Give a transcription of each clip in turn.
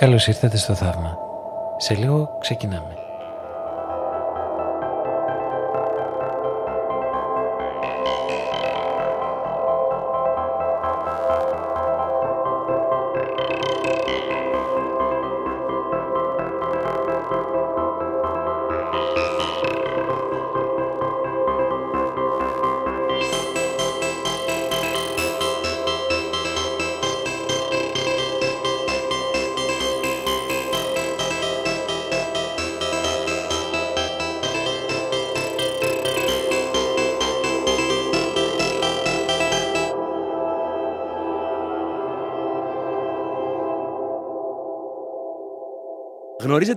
Καλώς ήρθατε στο Θαύμα. Σε λίγο ξεκινάμε.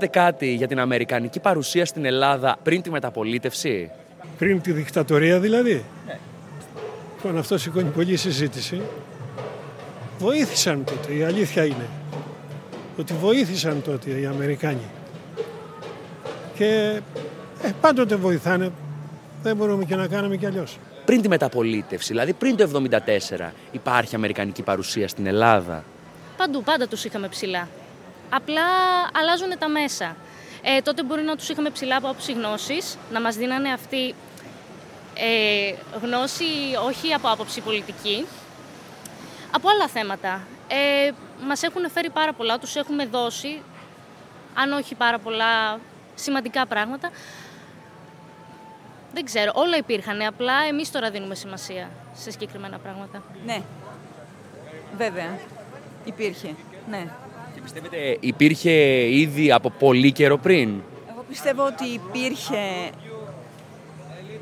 Γνωρίζετε κάτι για την αμερικανική παρουσία στην Ελλάδα πριν τη μεταπολίτευση; Πριν τη δικτατορία δηλαδή. Ναι. Λοιπόν, αυτό σηκώνει πολλή συζήτηση. Βοήθησαν τότε, η αλήθεια είναι. Ότι βοήθησαν τότε οι Αμερικάνοι. Και ε, πάντοτε βοηθάνε. Δεν μπορούμε και να κάνουμε κι αλλιώς. Πριν τη μεταπολίτευση, δηλαδή πριν το 1974, υπάρχει αμερικανική παρουσία στην Ελλάδα; Παντού, πάντα τους είχαμε ψηλά. Απλά αλλάζουν τα μέσα. Ε, τότε μπορεί να τους είχαμε ψηλά από άποψη γνώσης, να μας δίνανε αυτή ε, γνώση όχι από άποψη πολιτική, από άλλα θέματα. Ε, μας έχουν φέρει πάρα πολλά, τους έχουμε δώσει, αν όχι πάρα πολλά σημαντικά πράγματα. Δεν ξέρω, όλα υπήρχαν, απλά εμείς τώρα δίνουμε σημασία σε συγκεκριμένα πράγματα. Ναι, βέβαια, υπήρχε, ναι. Και πιστεύετε υπήρχε ήδη από πολύ καιρό πριν; Εγώ πιστεύω ότι υπήρχε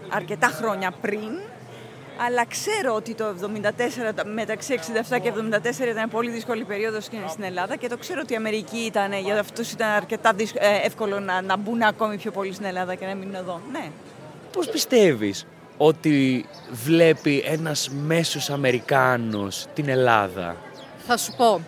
αρκετά χρόνια πριν, αλλά ξέρω ότι το 74, μεταξύ 67 και 74 ήταν πολύ δύσκολη περίοδος στην Ελλάδα και το ξέρω ότι η Αμερική ήταν, για αυτούς ήταν αρκετά ε, εύκολο να, να μπουν ακόμη πιο πολύ στην Ελλάδα και να μείνουν εδώ. Ναι. Πώς πιστεύεις ότι βλέπει ένας μέσος Αμερικάνος την Ελλάδα; Θα σου πω,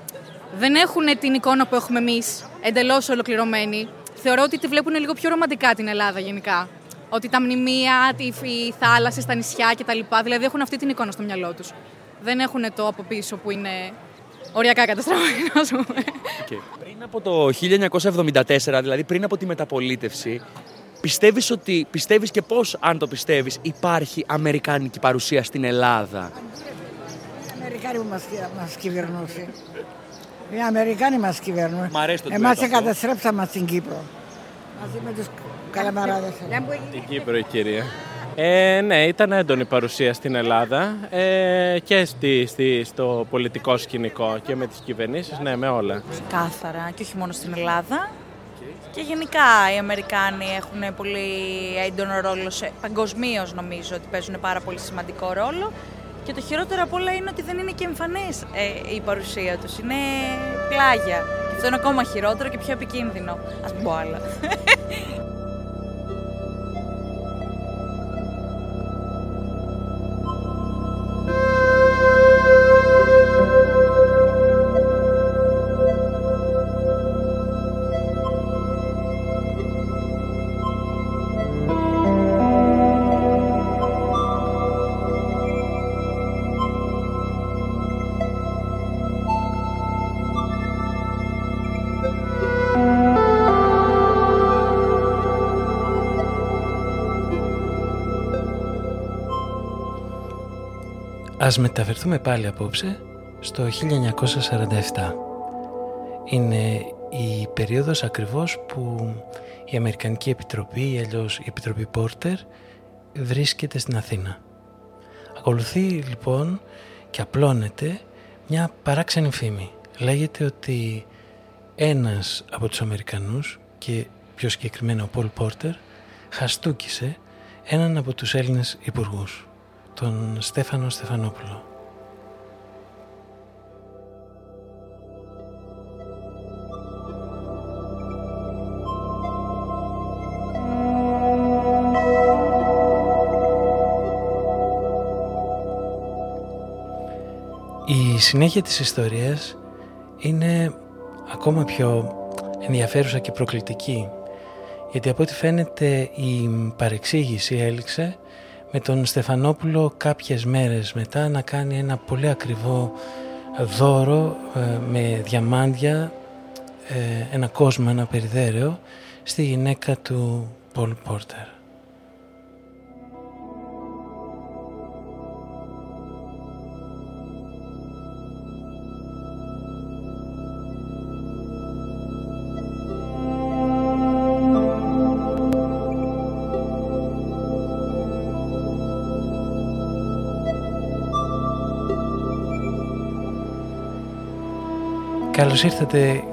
δεν έχουν την εικόνα που έχουμε εμείς εντελώς ολοκληρωμένη. Θεωρώ ότι τη βλέπουν λίγο πιο ρομαντικά την Ελλάδα γενικά. Ότι τα μνημεία, οι θάλασσε, τα νησιά κτλ. Δηλαδή έχουν αυτή την εικόνα στο μυαλό τους. Δεν έχουν το από πίσω που είναι οριακά καταστραμμένο, ας πούμε. Πριν από το 1974, δηλαδή πριν από τη μεταπολίτευση, πιστεύεις ότι, πιστεύεις και πώς αν το πιστεύεις, υπάρχει αμερικάνικη παρουσία στην Ελλάδα; Αμερικάνοι που μας, μας κυβερνούσε. Οι Αμερικάνοι μας κυβερνούν. Μ' αρέσει το Εμάς εγκαταστρέψαμε στην Κύπρο. Μαζί με τους καλαμαράδες. Την Κύπρο η κυρία. Ε, ναι, ήταν έντονη παρουσία στην Ελλάδα ε, και στη, στη, στο πολιτικό σκηνικό και με τις κυβερνήσεις, ναι, με όλα. Κάθαρα και όχι μόνο στην Ελλάδα. Και γενικά οι Αμερικάνοι έχουν πολύ έντονο ρόλο, παγκοσμίως νομίζω ότι παίζουν πάρα πολύ σημαντικό ρόλο και το χειρότερο από όλα είναι ότι δεν είναι και εμφανές ε, η παρουσία τους. Είναι πλάγια. Και αυτό είναι ακόμα χειρότερο και πιο επικίνδυνο. Ας πω άλλα. Ας μεταφερθούμε πάλι απόψε στο 1947. Είναι η περίοδος ακριβώς που η Αμερικανική Επιτροπή ή αλλιώς η Επιτροπή Πόρτερ βρίσκεται στην Αθήνα. Ακολουθεί λοιπόν και απλώνεται μια παράξενη φήμη. Λέγεται ότι ένας από τους Αμερικανούς και πιο συγκεκριμένα ο Πολ Πόρτερ χαστούκησε έναν από τους Έλληνες υπουργούς τον Στέφανο Στεφανόπουλο. Η συνέχεια της ιστορίας είναι ακόμα πιο ενδιαφέρουσα και προκλητική γιατί από ό,τι φαίνεται η παρεξήγηση έληξε με τον Στεφανόπουλο κάποιες μέρες μετά να κάνει ένα πολύ ακριβό δώρο ε, με διαμάντια ε, ένα κόσμο, ένα περιδέρεο στη γυναίκα του Πολ Πόρτερ. Καλώς ήρθατε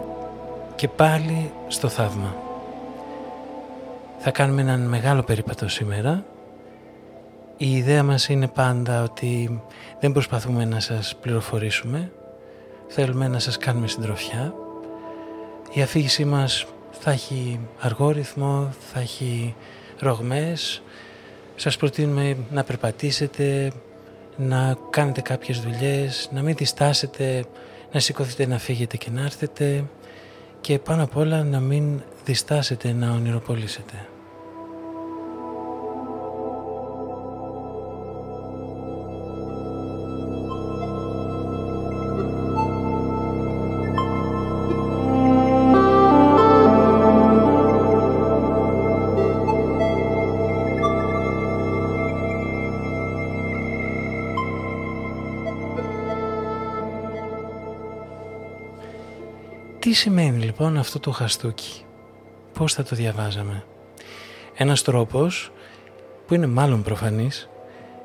και πάλι στο θαύμα. Θα κάνουμε έναν μεγάλο περίπατο σήμερα. Η ιδέα μας είναι πάντα ότι δεν προσπαθούμε να σας πληροφορήσουμε. Θέλουμε να σας κάνουμε συντροφιά. Η αφήγησή μας θα έχει αργό ρυθμό, θα έχει ρογμές. Σας προτείνουμε να περπατήσετε, να κάνετε κάποιες δουλειές, να μην διστάσετε να σηκωθείτε να φύγετε και να έρθετε και πάνω απ' όλα να μην διστάσετε να ονειροπολίσετε. Σημαίνει λοιπόν αυτό το χαστούκι, πώς θα το διαβάζαμε; Ένας τρόπος που είναι μάλλον προφανής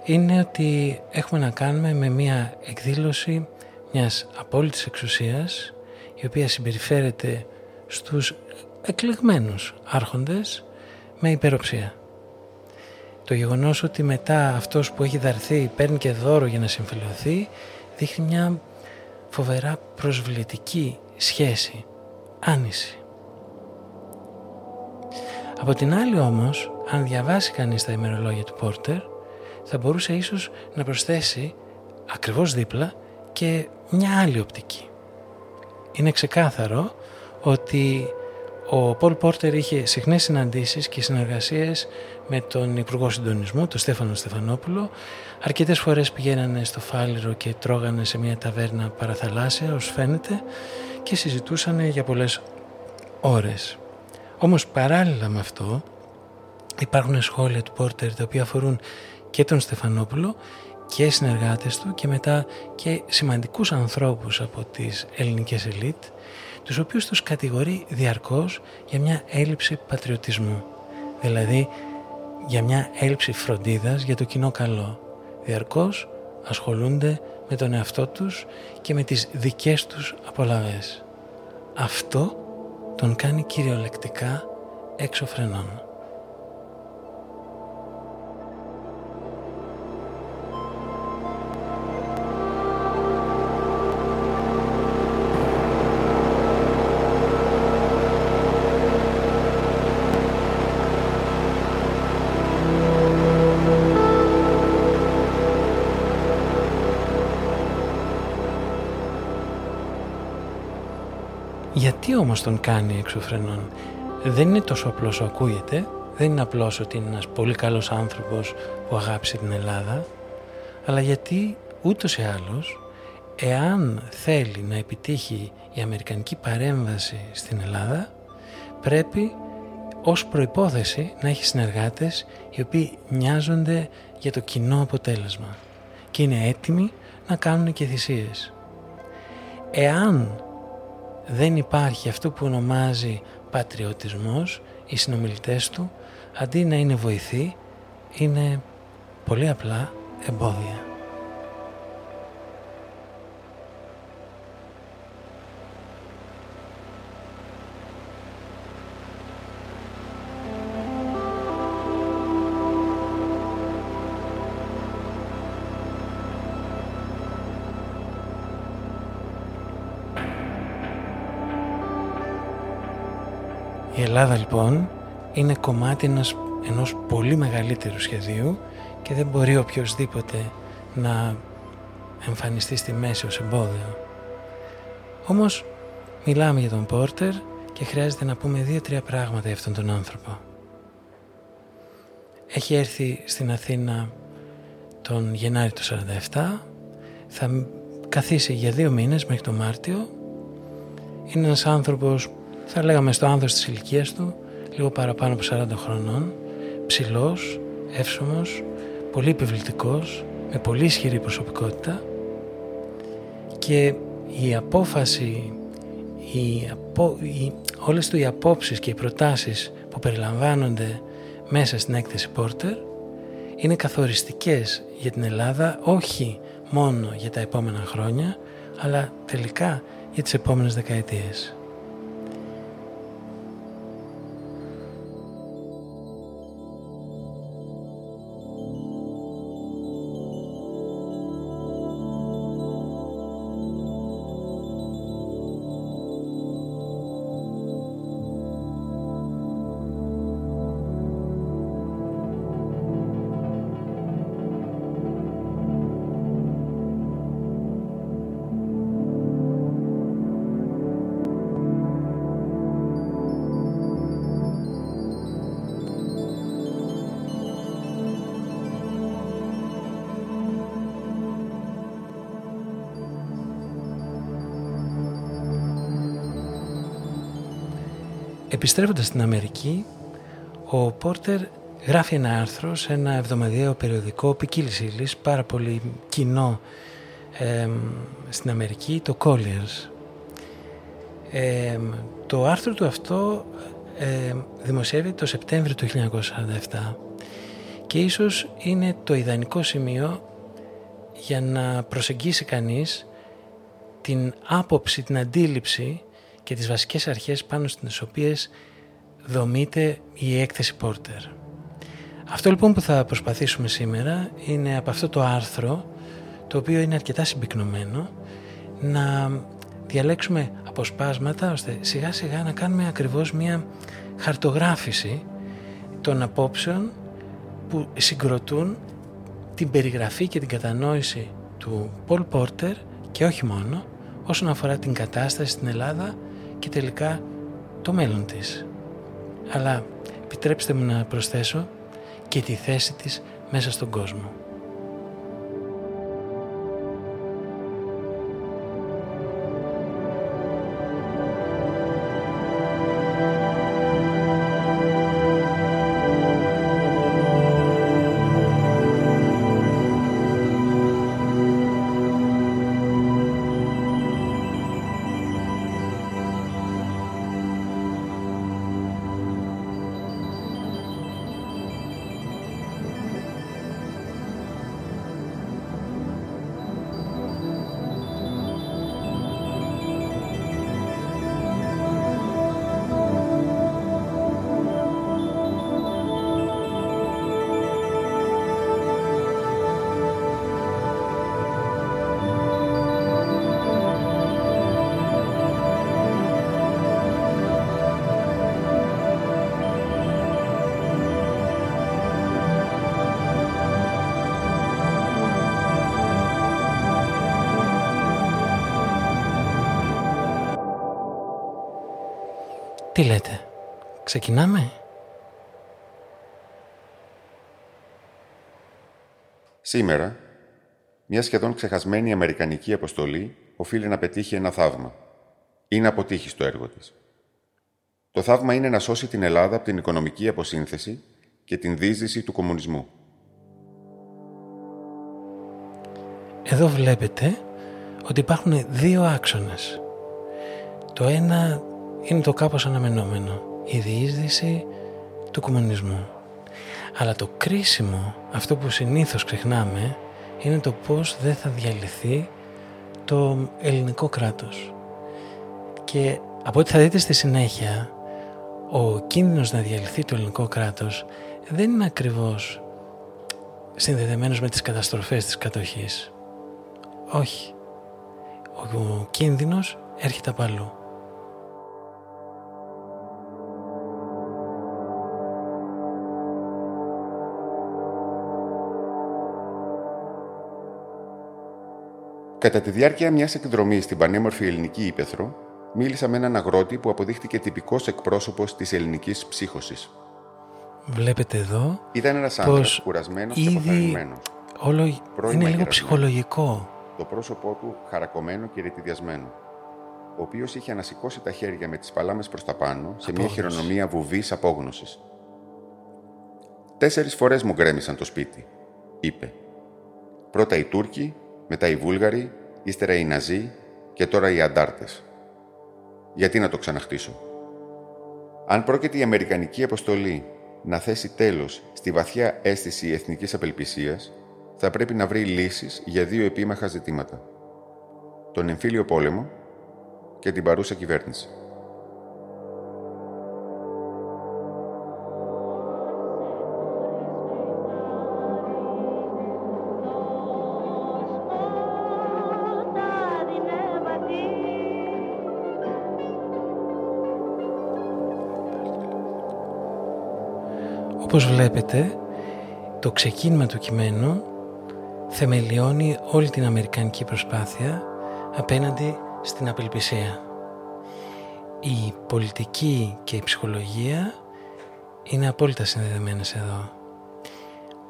είναι ότι έχουμε να κάνουμε με μια εκδήλωση μιας απόλυτης εξουσίας η οποία συμπεριφέρεται στους εκλεγμένους άρχοντες με υπεροψία. Το γεγονός ότι μετά αυτός που έχει δαρθεί παίρνει και δώρο για να συμφιλειωθεί δείχνει μια φοβερά προσβλητική σχέση, άνηση. Από την άλλη όμως, αν διαβάσει κανείς τα ημερολόγια του Πόρτερ, θα μπορούσε ίσως να προσθέσει ακριβώς δίπλα και μια άλλη οπτική. Είναι ξεκάθαρο ότι ο Πολ Πόρτερ είχε συχνές συναντήσεις και συνεργασίες με τον Υπουργό Συντονισμού, τον Στέφανο Στεφανόπουλο. Αρκετές φορές πηγαίνανε στο Φάληρο και τρώγανε σε μια ταβέρνα παραθαλάσσια, ως φαίνεται, και συζητούσαν για πολλές ώρες. Όμως παράλληλα με αυτό υπάρχουν σχόλια του Πόρτερ τα οποία αφορούν και τον Στεφανόπουλο και συνεργάτες του και μετά και σημαντικούς ανθρώπους από τις ελληνικές ελίτ τους οποίους τους κατηγορεί διαρκώς για μια έλλειψη πατριωτισμού δηλαδή για μια έλλειψη φροντίδας για το κοινό καλό διαρκώς ασχολούνται με τον εαυτό τους και με τις δικές τους απολαβές. Αυτό τον κάνει κυριολεκτικά έξω φρενών. Όμως τον κάνει εξωφρενών. Δεν είναι τόσο απλός όσο ακούγεται. Δεν είναι απλώς ότι είναι ένας πολύ καλός άνθρωπος που αγάπησε την Ελλάδα. Αλλά γιατί ούτως ή άλλως, εάν θέλει να επιτύχει η Αμερικανική παρέμβαση στην Ελλάδα, πρέπει ως προϋπόθεση να έχει συνεργάτες οι οποίοι νοιάζονται για το κοινό αποτέλεσμα και είναι έτοιμοι να κάνουν και θυσίες. Εάν δεν υπάρχει αυτό που ονομάζει πατριωτισμός, οι συνομιλητές του, αντί να είναι βοηθοί, είναι πολύ απλά εμπόδια. Ελλάδα λοιπόν είναι κομμάτι ενός, ενός πολύ μεγαλύτερου σχεδίου και δεν μπορεί οποιοδήποτε να εμφανιστεί στη μέση ως εμπόδιο. Όμως μιλάμε για τον Πόρτερ και χρειάζεται να πούμε δύο-τρία πράγματα για αυτόν τον άνθρωπο. Έχει έρθει στην Αθήνα τον Γενάρη του 47, θα καθίσει για δύο μήνες μέχρι τον Μάρτιο. Είναι ένας άνθρωπος θα λέγαμε στο άνδρος της ηλικίας του, λίγο παραπάνω από 40 χρονών, ψηλός, εύσωμος, πολύ επιβλητικός, με πολύ ισχυρή προσωπικότητα και η απόφαση, η απο, η, όλες του οι απόψεις και οι προτάσεις που περιλαμβάνονται μέσα στην έκθεση Porter είναι καθοριστικές για την Ελλάδα όχι μόνο για τα επόμενα χρόνια αλλά τελικά για τις επόμενες δεκαετίες. Επιστρέφοντας στην Αμερική, ο Πόρτερ γράφει ένα άρθρο σε ένα εβδομαδιαίο περιοδικό ποικίλης ύλης, πάρα πολύ κοινό στην Αμερική, το Colliers. το άρθρο του αυτό ε, δημοσιεύεται το Σεπτέμβριο του 1947 και ίσως είναι το ιδανικό σημείο για να προσεγγίσει κανείς την άποψη, την αντίληψη και τις βασικές αρχές πάνω στις οποίες δομείται η έκθεση Porter. Αυτό λοιπόν που θα προσπαθήσουμε σήμερα είναι από αυτό το άρθρο το οποίο είναι αρκετά συμπυκνωμένο να διαλέξουμε αποσπάσματα ώστε σιγά σιγά να κάνουμε ακριβώς μια χαρτογράφηση των απόψεων που συγκροτούν την περιγραφή και την κατανόηση του Πολ Πόρτερ και όχι μόνο όσον αφορά την κατάσταση στην Ελλάδα και τελικά το μέλλον της. Αλλά επιτρέψτε μου να προσθέσω και τη θέση της μέσα στον κόσμο. Τι λέτε, ξεκινάμε; Σήμερα, μια σχεδόν ξεχασμένη Αμερικανική αποστολή οφείλει να πετύχει ένα θαύμα ή να αποτύχει στο έργο της. Το θαύμα είναι να σώσει την Ελλάδα από την οικονομική αποσύνθεση και την δίζηση του κομμουνισμού. Εδώ βλέπετε ότι υπάρχουν δύο άξονες. Το ένα είναι το κάπως αναμενόμενο, η διείσδυση του κομμουνισμού. Αλλά το κρίσιμο, αυτό που συνήθως ξεχνάμε, είναι το πώς δεν θα διαλυθεί το ελληνικό κράτος. Και από ό,τι θα δείτε στη συνέχεια, ο κίνδυνος να διαλυθεί το ελληνικό κράτος δεν είναι ακριβώς συνδεδεμένος με τις καταστροφές της κατοχής. Όχι. Ο κίνδυνος έρχεται από αλλού. Κατά τη διάρκεια μιας εκδρομής στην πανέμορφη ελληνική ύπεθρο, μίλησα με έναν αγρότη που αποδείχτηκε τυπικός εκπρόσωπος της ελληνικής ψύχωσης. Βλέπετε εδώ. Ήταν ένας άντρα κουρασμένος και αποθαρρυμένο. Όλο είναι λίγο ψυχολογικό. Το πρόσωπό του χαρακωμένο και ρετιδιασμένο. ο οποίος είχε ανασηκώσει τα χέρια με τις παλάμες προς τα πάνω σε μια Απόγνωση. χειρονομία βουβής απόγνωσης. Τέσσερις φορές μου γκρέμισαν το σπίτι, είπε. Πρώτα οι Τούρκοι, μετά οι Βούλγαροι, ύστερα οι Ναζί και τώρα οι Αντάρτες. Γιατί να το ξαναχτίσω; Αν πρόκειται η Αμερικανική αποστολή να θέσει τέλος στη βαθιά αίσθηση εθνικής απελπισίας, θα πρέπει να βρει λύσεις για δύο επίμαχα ζητήματα. Τον εμφύλιο πόλεμο και την παρούσα κυβέρνηση. Όπως βλέπετε, το ξεκίνημα του κειμένου θεμελιώνει όλη την αμερικανική προσπάθεια απέναντι στην απελπισία. Η πολιτική και η ψυχολογία είναι απόλυτα συνδεδεμένες εδώ.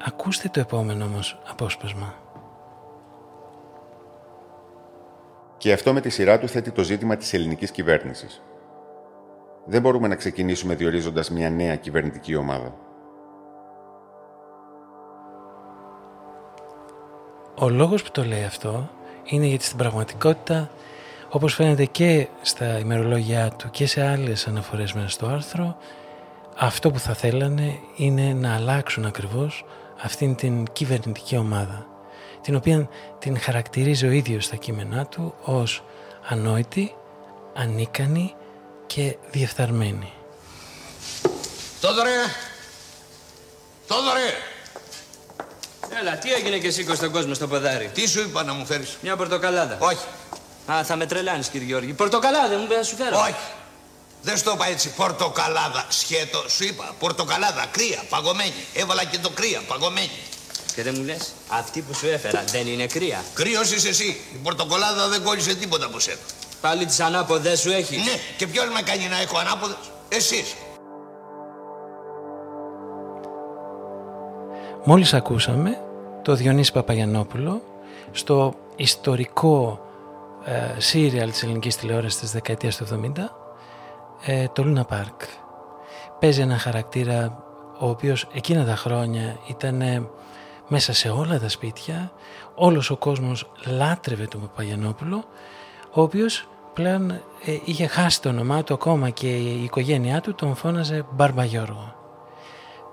Ακούστε το επόμενο όμως απόσπασμα. Και αυτό με τη σειρά του θέτει το ζήτημα της ελληνικής κυβέρνησης. Δεν μπορούμε να ξεκινήσουμε διορίζοντας μια νέα κυβερνητική ομάδα. Ο λόγος που το λέει αυτό είναι γιατί στην πραγματικότητα, όπως φαίνεται και στα ημερολόγια του και σε άλλες αναφορές μέσα στο άρθρο, αυτό που θα θέλανε είναι να αλλάξουν ακριβώς αυτήν την κυβερνητική ομάδα, την οποία την χαρακτηρίζει ο ίδιος στα κείμενά του ως ανόητη, ανίκανη και διεφθαρμένη. Θόδωρε! Θόδωρε! Έλα, τι έγινε και σήκω στον κόσμο στο ποδάρι; Τι σου είπα να μου φέρεις; Μια πορτοκαλάδα. Όχι. Α, θα με τρελάνεις κύριε Γιώργη. Πορτοκαλάδα μου, θα σου φέρω. Όχι. Δεν στο είπα έτσι. Πορτοκαλάδα. Σχέτο. Σου είπα. Πορτοκαλάδα. Κρύα. Παγωμένη. Έβαλα και το κρύα. Παγωμένη. Και δεν μου λες, αυτή που σου έφερα δεν είναι κρύα. Κρύος είσαι εσύ. Η πορτοκαλάδα δεν κόλλησε τίποτα από σένα. Πάλι τις ανάποδες σου έχει. Ναι. Και ποιος με κάνει να έχω ανάποδες; Εσείς. Μόλις ακούσαμε το Διονύση Παπαγιανόπουλο στο ιστορικό ε, σύριαλ της ελληνικής τηλεόρασης της δεκαετίας του 70 ε, το Λούνα Πάρκ. Παίζει ένα χαρακτήρα ο οποίος εκείνα τα χρόνια ήταν ε, μέσα σε όλα τα σπίτια όλος ο κόσμος λάτρευε τον Παπαγιανόπουλο ο οποίος πλέον ε, είχε χάσει το όνομά του ακόμα και η οικογένειά του τον φώναζε Μπαρμπαγιώργο.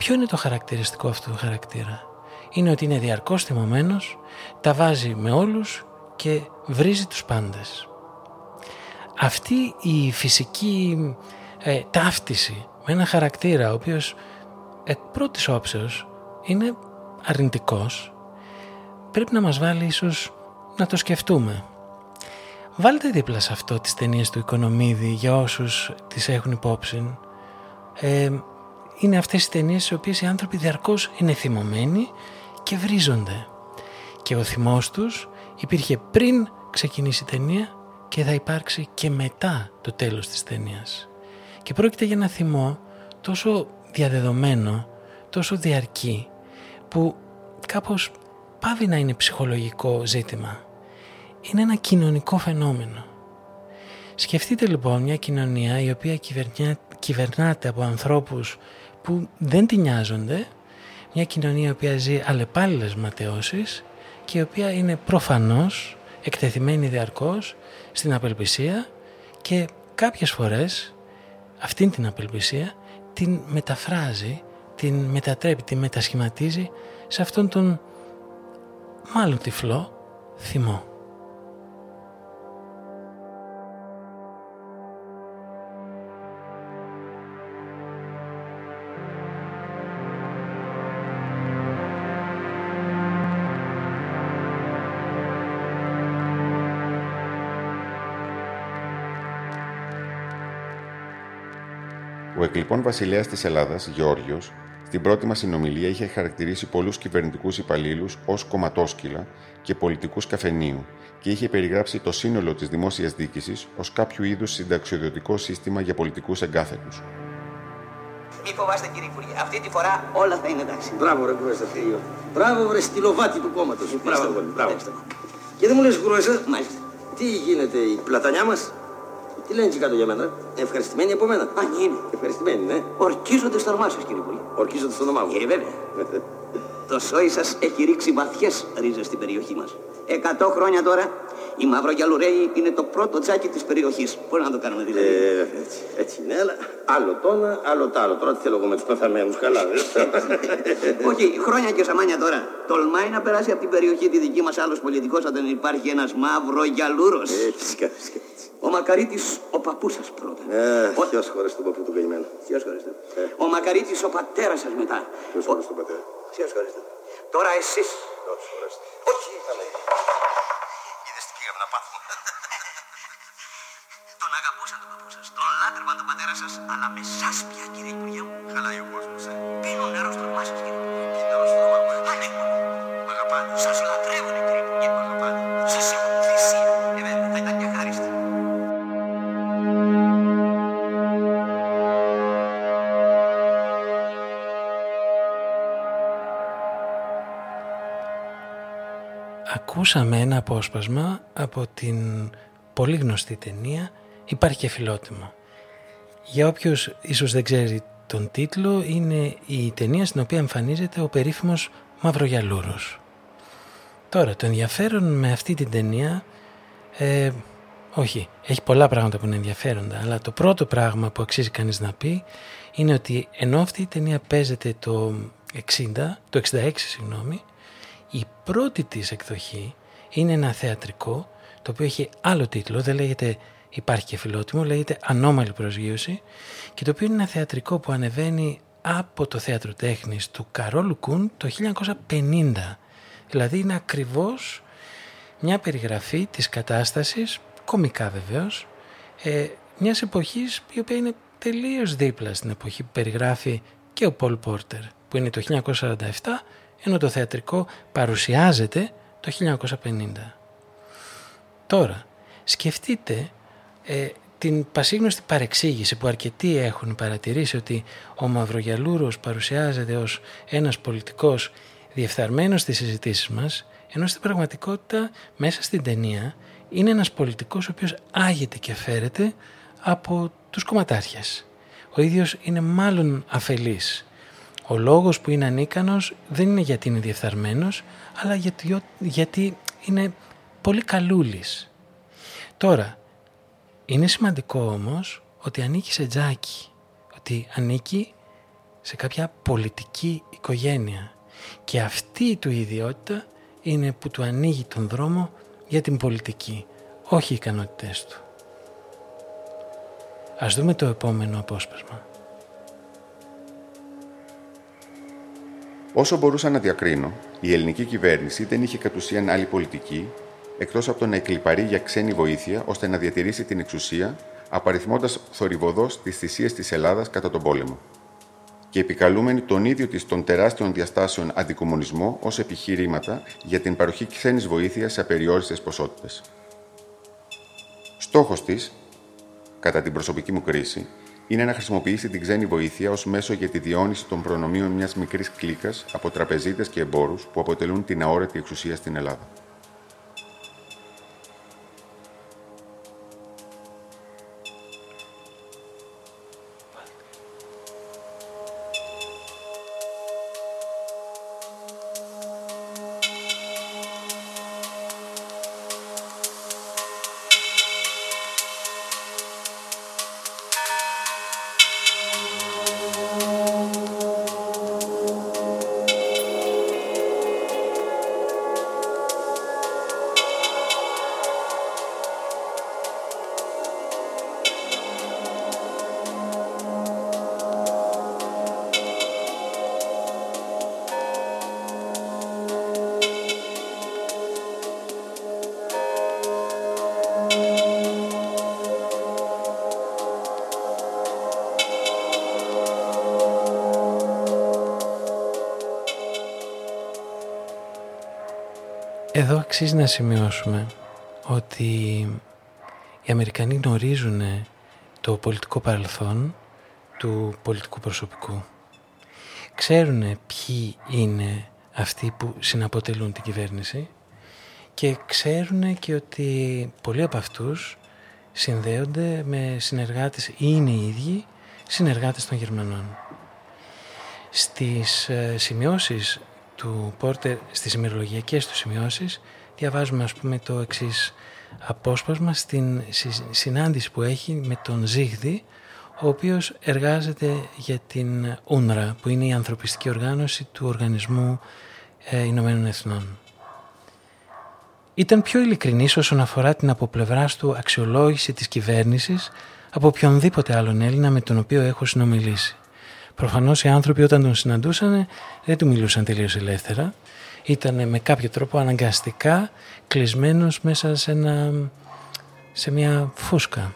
Ποιο είναι το χαρακτηριστικό αυτού του χαρακτήρα; Είναι ότι είναι διαρκώς θυμωμένος, τα βάζει με όλους και βρίζει τους πάντες. Αυτή η φυσική ε, ταύτιση με ένα χαρακτήρα ο οποίος εκ πρώτης όψεως είναι αρνητικός πρέπει να μας βάλει ίσως να το σκεφτούμε. Βάλτε δίπλα σε αυτό τις ταινίες του Οικονομίδη για όσους τις έχουν υπόψη. Ε, είναι αυτές οι ταινίες στις οποίες οι άνθρωποι διαρκώς είναι θυμωμένοι και βρίζονται. Και ο θυμός τους υπήρχε πριν ξεκινήσει η ταινία και θα υπάρξει και μετά το τέλος της ταινίας. Και πρόκειται για ένα θυμό τόσο διαδεδομένο, τόσο διαρκή, που κάπως πάβει να είναι ψυχολογικό ζήτημα. Είναι ένα κοινωνικό φαινόμενο. Σκεφτείτε λοιπόν μια κοινωνία η οποία κυβερνιά, κυβερνάται από ανθρώπους που δεν την νοιάζονται, μια κοινωνία η οποία ζει αλλεπάλληλες ματαιώσεις και η οποία είναι προφανώς εκτεθειμένη διαρκώς στην απελπισία και κάποιες φορές αυτήν την απελπισία την μεταφράζει, την μετατρέπει, την μετασχηματίζει σε αυτόν τον μάλλον τυφλό θυμό. Εκλειπών βασιλέας της Ελλάδας, Γεώργιος, στην πρώτη μας συνομιλία είχε χαρακτηρίσει πολλούς κυβερνητικούς υπαλλήλους ως κομματόσκυλα και πολιτικούς καφενείου και είχε περιγράψει το σύνολο της δημόσιας διοίκησης ως κάποιο είδους συνταξιοδοτικό σύστημα για πολιτικούς εγκάθετους. Μη φοβάστε κύριε Υπουργέ, αυτή τη φορά όλα θα είναι εντάξει. Μπράβο ρε Κουρασταθήριο. Μπράβο βρε στυλοβάτι του κόμματος. Μπράβο, μπράβο. Και δεν μου λες Κουραστά, Μάλιστα. τι γίνεται η πλατανιά μας; Τι λένε εκεί κάτω για μένα; Ευχαριστημένοι από μένα; Αν είναι. Ευχαριστημένοι, ναι. Ορκίζονται στο όνομά σας, κύριε Υπουργέ. Ορκίζονται στο όνομά μου. Ε, βέβαια. Το σόι σας έχει ρίξει βαθιές ρίζες στην περιοχή μας. Εκατό χρόνια τώρα η Μαυρογιαλουρέη είναι το πρώτο τζάκι της περιοχής. Μπορεί να το κάνουμε δηλαδή. Ε, έτσι, έτσι είναι, αλλά άλλο το ένα, άλλο το άλλο. Τώρα τι θέλω εγώ με τους πεθαμένους, καλά δεν Όχι, χρόνια και σαμάνια τώρα. Τολμάει να περάσει από την περιοχή τη δική μας άλλος πολιτικός όταν υπάρχει ένας Μαυρογιαλούρο. Έτσι, έτσι. Ο Μακαρίτης, ο παππούς σας πρώτα. Ε, ο... Ποιος χωρίς τον παππού του καημένου. Ποιος χωρίς ε. Ο Μακαρίτης, ο πατέρας σας μετά. Ποιος χωρίς τον πατέρα. Ποιος χωρίς Τώρα εσείς. Όχι, είχαμε. Είδες τι πήγαμε να πάθουμε. Τον αγαπούσαν τον παππού σα. Τον λάτρευαν τον πατέρα σας. Αλλά με εσά πια, κύριε Υπουργέ μου. Χαλάει ο κόσμος, ε. Πίνουν νερό στο όνομά σας, κύριε Υπουργέ. Πίνουν νερό στο όνομά μου. Ανέχουν. Μ' αγαπάνε. Σας λατρεύουν, κύριε Υπουργέ. Μ' αγαπάνε. Σας έχουν θυσία. Ε, βέβαια, θα ήταν και χάριστη. Ακούσαμε ένα απόσπασμα από την πολύ γνωστή ταινία «Υπάρχει και φιλότιμο». Για όποιος ίσως δεν ξέρει τον τίτλο, είναι η ταινία στην οποία εμφανίζεται ο περίφημος Μαυρογιαλούρος. Τώρα, το ενδιαφέρον με αυτή την ταινία, ε, όχι, έχει πολλά πράγματα που είναι ενδιαφέροντα, αλλά το πρώτο πράγμα που αξίζει κανείς να πει είναι ότι ενώ αυτή η ταινία παίζεται το 60, το 66 συγγνώμη, η πρώτη της εκδοχή είναι ένα θεατρικό το οποίο έχει άλλο τίτλο, δεν λέγεται υπάρχει και φιλότιμο, λέγεται ανώμαλη προσγείωση και το οποίο είναι ένα θεατρικό που ανεβαίνει από το θέατρο τέχνης του Καρόλου Κούν το 1950. Δηλαδή είναι ακριβώς μια περιγραφή της κατάστασης, κομικά βεβαίως, ε, μιας εποχής η οποία είναι τελείως δίπλα στην εποχή που περιγράφει και ο Πολ Πόρτερ που είναι το 1947 ενώ το θεατρικό παρουσιάζεται το 1950. Τώρα, σκεφτείτε ε, την πασίγνωστη παρεξήγηση που αρκετοί έχουν παρατηρήσει ότι ο Μαυρογιαλούρος παρουσιάζεται ως ένας πολιτικός διεφθαρμένος στις συζητήσεις μας, ενώ στην πραγματικότητα μέσα στην ταινία είναι ένας πολιτικός ο οποίος άγεται και φέρεται από τους κομματάρχες. Ο ίδιος είναι μάλλον αφελής. Ο λόγος που είναι ανίκανος δεν είναι γιατί είναι διεφθαρμένος, αλλά γιατί, γιατί είναι πολύ καλούλης. Τώρα, είναι σημαντικό όμως ότι ανήκει σε τζάκι, ότι ανήκει σε κάποια πολιτική οικογένεια και αυτή του ιδιότητα είναι που του ανοίγει τον δρόμο για την πολιτική, όχι οι ικανότητές του. Ας δούμε το επόμενο απόσπασμα. Όσο μπορούσα να διακρίνω, η ελληνική κυβέρνηση δεν είχε κατ' ουσίαν άλλη πολιτική εκτός από το να εκλυπαρεί για ξένη βοήθεια ώστε να διατηρήσει την εξουσία, απαριθμώντας θορυβοδός τις θυσίες της Ελλάδας κατά τον πόλεμο. Και επικαλούμενη τον ίδιο της των τεράστιων διαστάσεων αντικομονισμό ως επιχειρήματα για την παροχή ξένης βοήθειας σε απεριόριστες ποσότητες. Στόχος της, κατά την προσωπική μου κρίση, είναι να χρησιμοποιήσει την ξένη βοήθεια ως μέσο για τη διόνυση των προνομίων μιας μικρής κλίκας από τραπεζίτες και εμπόρους που αποτελούν την αόρατη εξουσία στην Ελλάδα. Εδώ αξίζει να σημειώσουμε ότι οι Αμερικανοί γνωρίζουν το πολιτικό παρελθόν του πολιτικού προσωπικού. Ξέρουν ποιοι είναι αυτοί που συναποτελούν την κυβέρνηση και ξέρουν και ότι πολλοί από αυτούς συνδέονται με συνεργάτες ή είναι οι ίδιοι συνεργάτες των Γερμανών. Στις ε, σημειώσεις του Πόρτερ, στις ημερολογιακές του σημειώσεις, διαβάζουμε ας πούμε το εξής απόσπασμα στην συνάντηση που έχει με τον Ζήγδη, ο οποίος εργάζεται για την UNRWA, που είναι η ανθρωπιστική οργάνωση του Οργανισμού ε, Ηνωμένων Εθνών. Ήταν πιο ειλικρινής όσον αφορά την από πλευράς του αξιολόγηση της κυβέρνησης από οποιονδήποτε άλλον Έλληνα με τον οποίο έχω συνομιλήσει. Προφανώς οι άνθρωποι όταν τον συναντούσαν δεν του μιλούσαν τελείως ελεύθερα. Ήταν με κάποιο τρόπο αναγκαστικά κλεισμένος μέσα σε, ένα, σε μια φούσκα.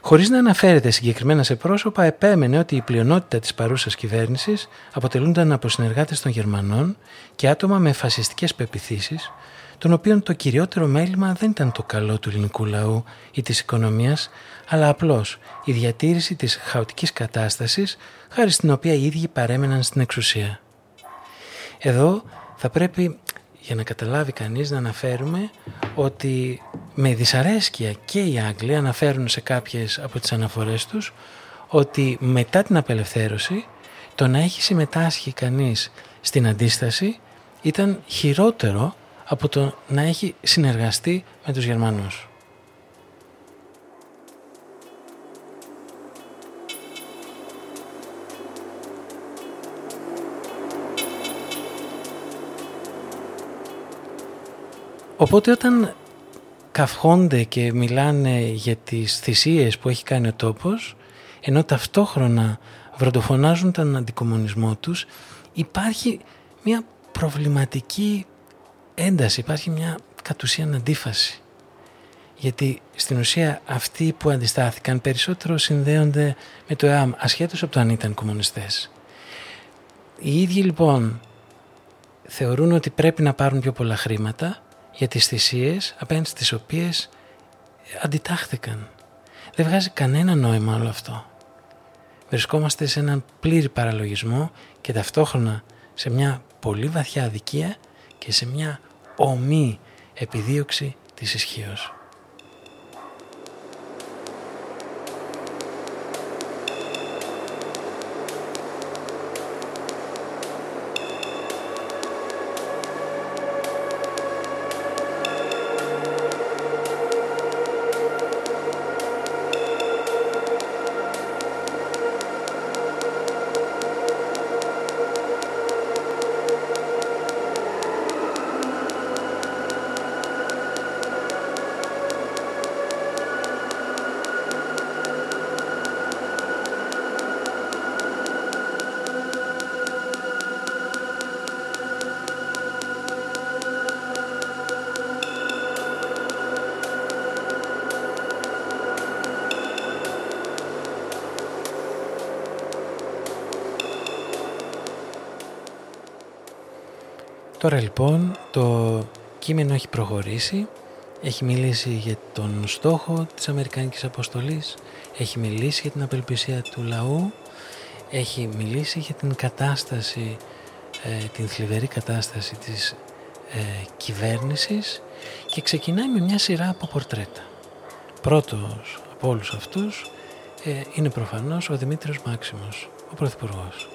Χωρίς να αναφέρεται συγκεκριμένα σε πρόσωπα, επέμενε ότι η πλειονότητα της παρούσας κυβέρνησης αποτελούνταν από συνεργάτες των Γερμανών και άτομα με φασιστικές πεπιθήσεις, των οποίων το κυριότερο μέλημα δεν ήταν το καλό του ελληνικού λαού ή της οικονομίας, αλλά απλώς η διατήρηση της χαοτικής κατάστασης χάρη στην οποία οι ίδιοι παρέμεναν στην εξουσία. Εδώ θα πρέπει για να καταλάβει κανείς να αναφέρουμε ότι με δυσαρέσκεια και οι Άγγλοι αναφέρουν σε κάποιες από τις αναφορές τους ότι μετά την απελευθέρωση το να έχει συμμετάσχει κανείς στην αντίσταση ήταν χειρότερο από το να έχει συνεργαστεί με τους Γερμανούς. Οπότε όταν καυχόνται και μιλάνε για τις θυσίες που έχει κάνει ο τόπος, ενώ ταυτόχρονα βροντοφωνάζουν τον αντικομονισμό τους, υπάρχει μια προβληματική ένταση, υπάρχει μια κατ' ουσίαν αντίφαση. Γιατί στην ουσία αυτοί που αντιστάθηκαν περισσότερο συνδέονται με το ΕΑΜ, ασχέτως από το αν ήταν κομμουνιστές. Οι ίδιοι λοιπόν θεωρούν ότι πρέπει να πάρουν πιο πολλά χρήματα για τις θυσίες απέναντι στις οποίες αντιτάχθηκαν. Δεν βγάζει κανένα νόημα όλο αυτό. Βρισκόμαστε σε έναν πλήρη παραλογισμό και ταυτόχρονα σε μια πολύ βαθιά αδικία και σε μια ομή επιδίωξη της ισχύως. Τώρα λοιπόν το κείμενο έχει προχωρήσει, έχει μιλήσει για τον στόχο της Αμερικανικής Αποστολής, έχει μιλήσει για την απελπισία του λαού, έχει μιλήσει για την κατάσταση, ε, την θλιβερή κατάσταση της ε, κυβέρνησης και ξεκινάει με μια σειρά από πορτρέτα. Πρώτος από όλους αυτούς ε, είναι προφανώς ο Δημήτριος Μάξιμος, ο Πρωθυπουργός.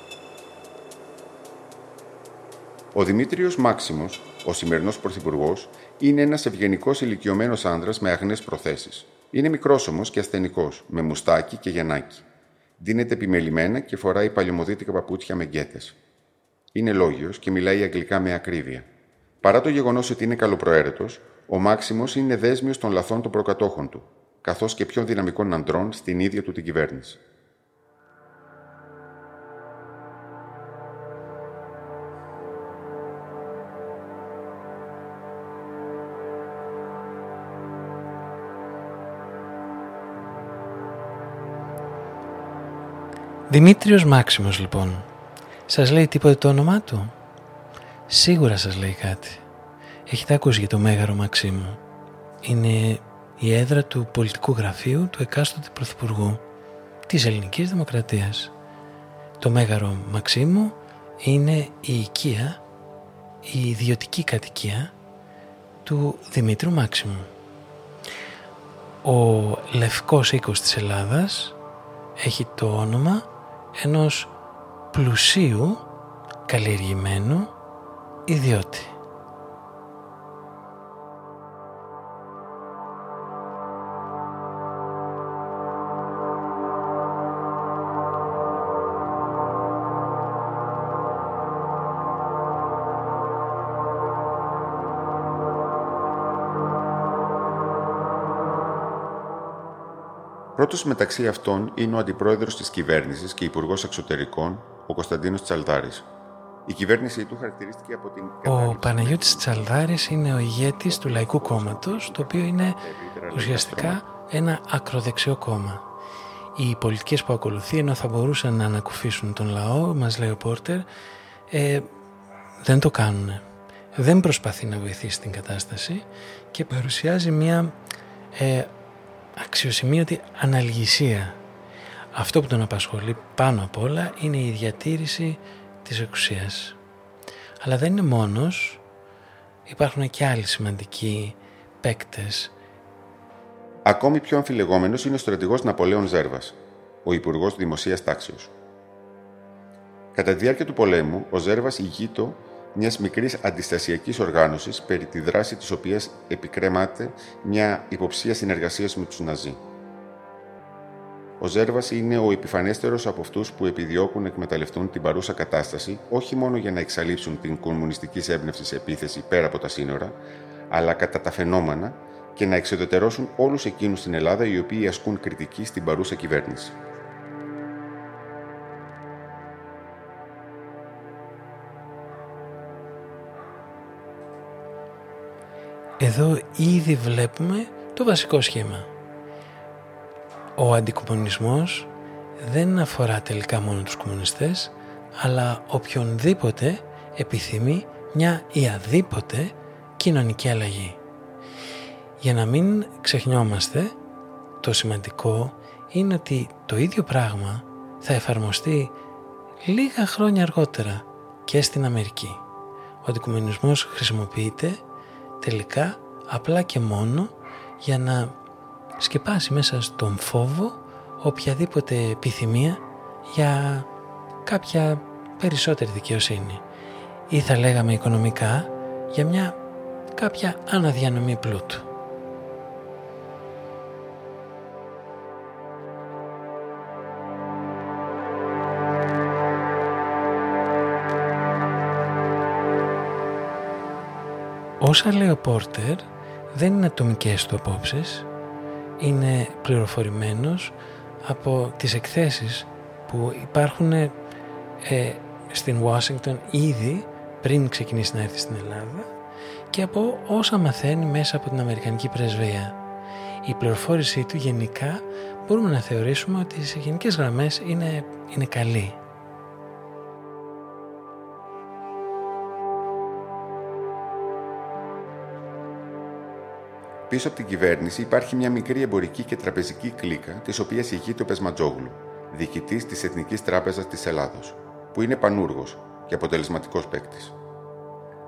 Ο Δημήτριος Μάξιμος, ο σημερινός πρωθυπουργός, είναι ένας ευγενικός ηλικιωμένος άνδρας με αγνές προθέσεις. Είναι μικρός όμως και ασθενικός, με μουστάκι και γεννάκι. Δίνεται επιμελημένα και φοράει παλιωμοδίτικα παπούτσια με γκέτες. Είναι λόγιος και μιλάει αγγλικά με ακρίβεια. Παρά το γεγονός ότι είναι καλοπροαίρετος, ο Μάξιμος είναι δέσμιος των λαθών των προκατόχων του, καθώς και πιο δυναμικών αντρών στην ίδια του την κυβέρνηση. Δημήτριος Μάξιμος λοιπόν. Σας λέει τίποτε το όνομά του; Σίγουρα σας λέει κάτι. Έχετε ακούσει για το Μέγαρο Μαξίμου. Είναι η έδρα του πολιτικού γραφείου του εκάστοτε Πρωθυπουργού της Ελληνικής Δημοκρατίας. Το Μέγαρο Μαξίμου είναι η οικία, η ιδιωτική κατοικία του Δημήτρου Μάξιμου. Ο λευκός οίκος της Ελλάδας έχει το όνομα ενός πλουσίου καλλιεργημένου ιδιώτη. Πρώτος μεταξύ αυτών είναι ο αντιπρόεδρος της κυβέρνησης και υπουργός εξωτερικών, ο Κωνσταντίνος Τσαλδάρης. Η κυβέρνησή του χαρακτηρίστηκε από την. Ο Παναγιώτης Τσαλδάρης είναι ο ηγέτης του Λαϊκού Κόμματος, το οποίο είναι ουσιαστικά ένα ακροδεξιό κόμμα. Οι πολιτικές που ακολουθεί, ενώ θα μπορούσαν να ανακουφίσουν τον λαό, μας λέει ο Πόρτερ, ε, δεν το κάνουν. Δεν προσπαθεί να βοηθήσει την κατάσταση και παρουσιάζει μια ε, αξιοσημείωτη αναλγησία. Αυτό που τον απασχολεί πάνω απ' όλα είναι η διατήρηση της εξουσίας. Αλλά δεν είναι μόνος, υπάρχουν και άλλοι σημαντικοί παίκτες. Ακόμη πιο αμφιλεγόμενος είναι ο στρατηγός Ναπολέων Ζέρβας, ο Υπουργός Δημοσίας Τάξεως. Κατά τη διάρκεια του πολέμου, ο Ζέρβας ηγείτο μιας μικρής αντιστασιακής οργάνωσης περί τη δράση της οποίας επικρέμαται μια υποψία συνεργασίας με τους Ναζί. Ο Ζέρβας είναι ο επιφανέστερος από αυτούς που επιδιώκουν να εκμεταλλευτούν την παρούσα κατάσταση όχι μόνο για να εξαλείψουν την κομμουνιστική έμπνευση σε επίθεση πέρα από τα σύνορα, αλλά κατά τα φαινόμενα και να εξεδετερώσουν όλους εκείνους στην Ελλάδα οι οποίοι ασκούν κριτική στην παρούσα κυβέρνηση. Εδώ ήδη βλέπουμε το βασικό σχήμα. Ο αντικομονισμός δεν αφορά τελικά μόνο τους κομμουνιστές, αλλά οποιονδήποτε επιθυμεί μια ή αδίποτε κοινωνική αλλαγή. Για να μην ξεχνιόμαστε, το σημαντικό είναι ότι το ίδιο πράγμα θα εφαρμοστεί λίγα χρόνια αργότερα και στην Αμερική. Ο αντικομονισμός χρησιμοποιείται τελικά απλά και μόνο για να σκεπάσει μέσα στον φόβο οποιαδήποτε επιθυμία για κάποια περισσότερη δικαιοσύνη ή θα λέγαμε οικονομικά για μια κάποια αναδιανομή πλούτου. Όσα λέει ο Πόρτερ δεν είναι ατομικές του απόψεις, είναι πληροφορημένος από τις εκθέσεις που υπάρχουν ε, στην Ουάσιγκτον ήδη πριν ξεκινήσει να έρθει στην Ελλάδα και από όσα μαθαίνει μέσα από την Αμερικανική Πρεσβεία. Η πληροφόρησή του γενικά μπορούμε να θεωρήσουμε ότι σε γενικές γραμμές είναι, είναι καλή. Πίσω από την κυβέρνηση υπάρχει μια μικρή εμπορική και τραπεζική κλίκα, της οποίας ηγείται ο Πεσματζόγλου, διοικητής της Εθνικής Τράπεζας της Ελλάδος, που είναι πανούργος και αποτελεσματικός παίκτης.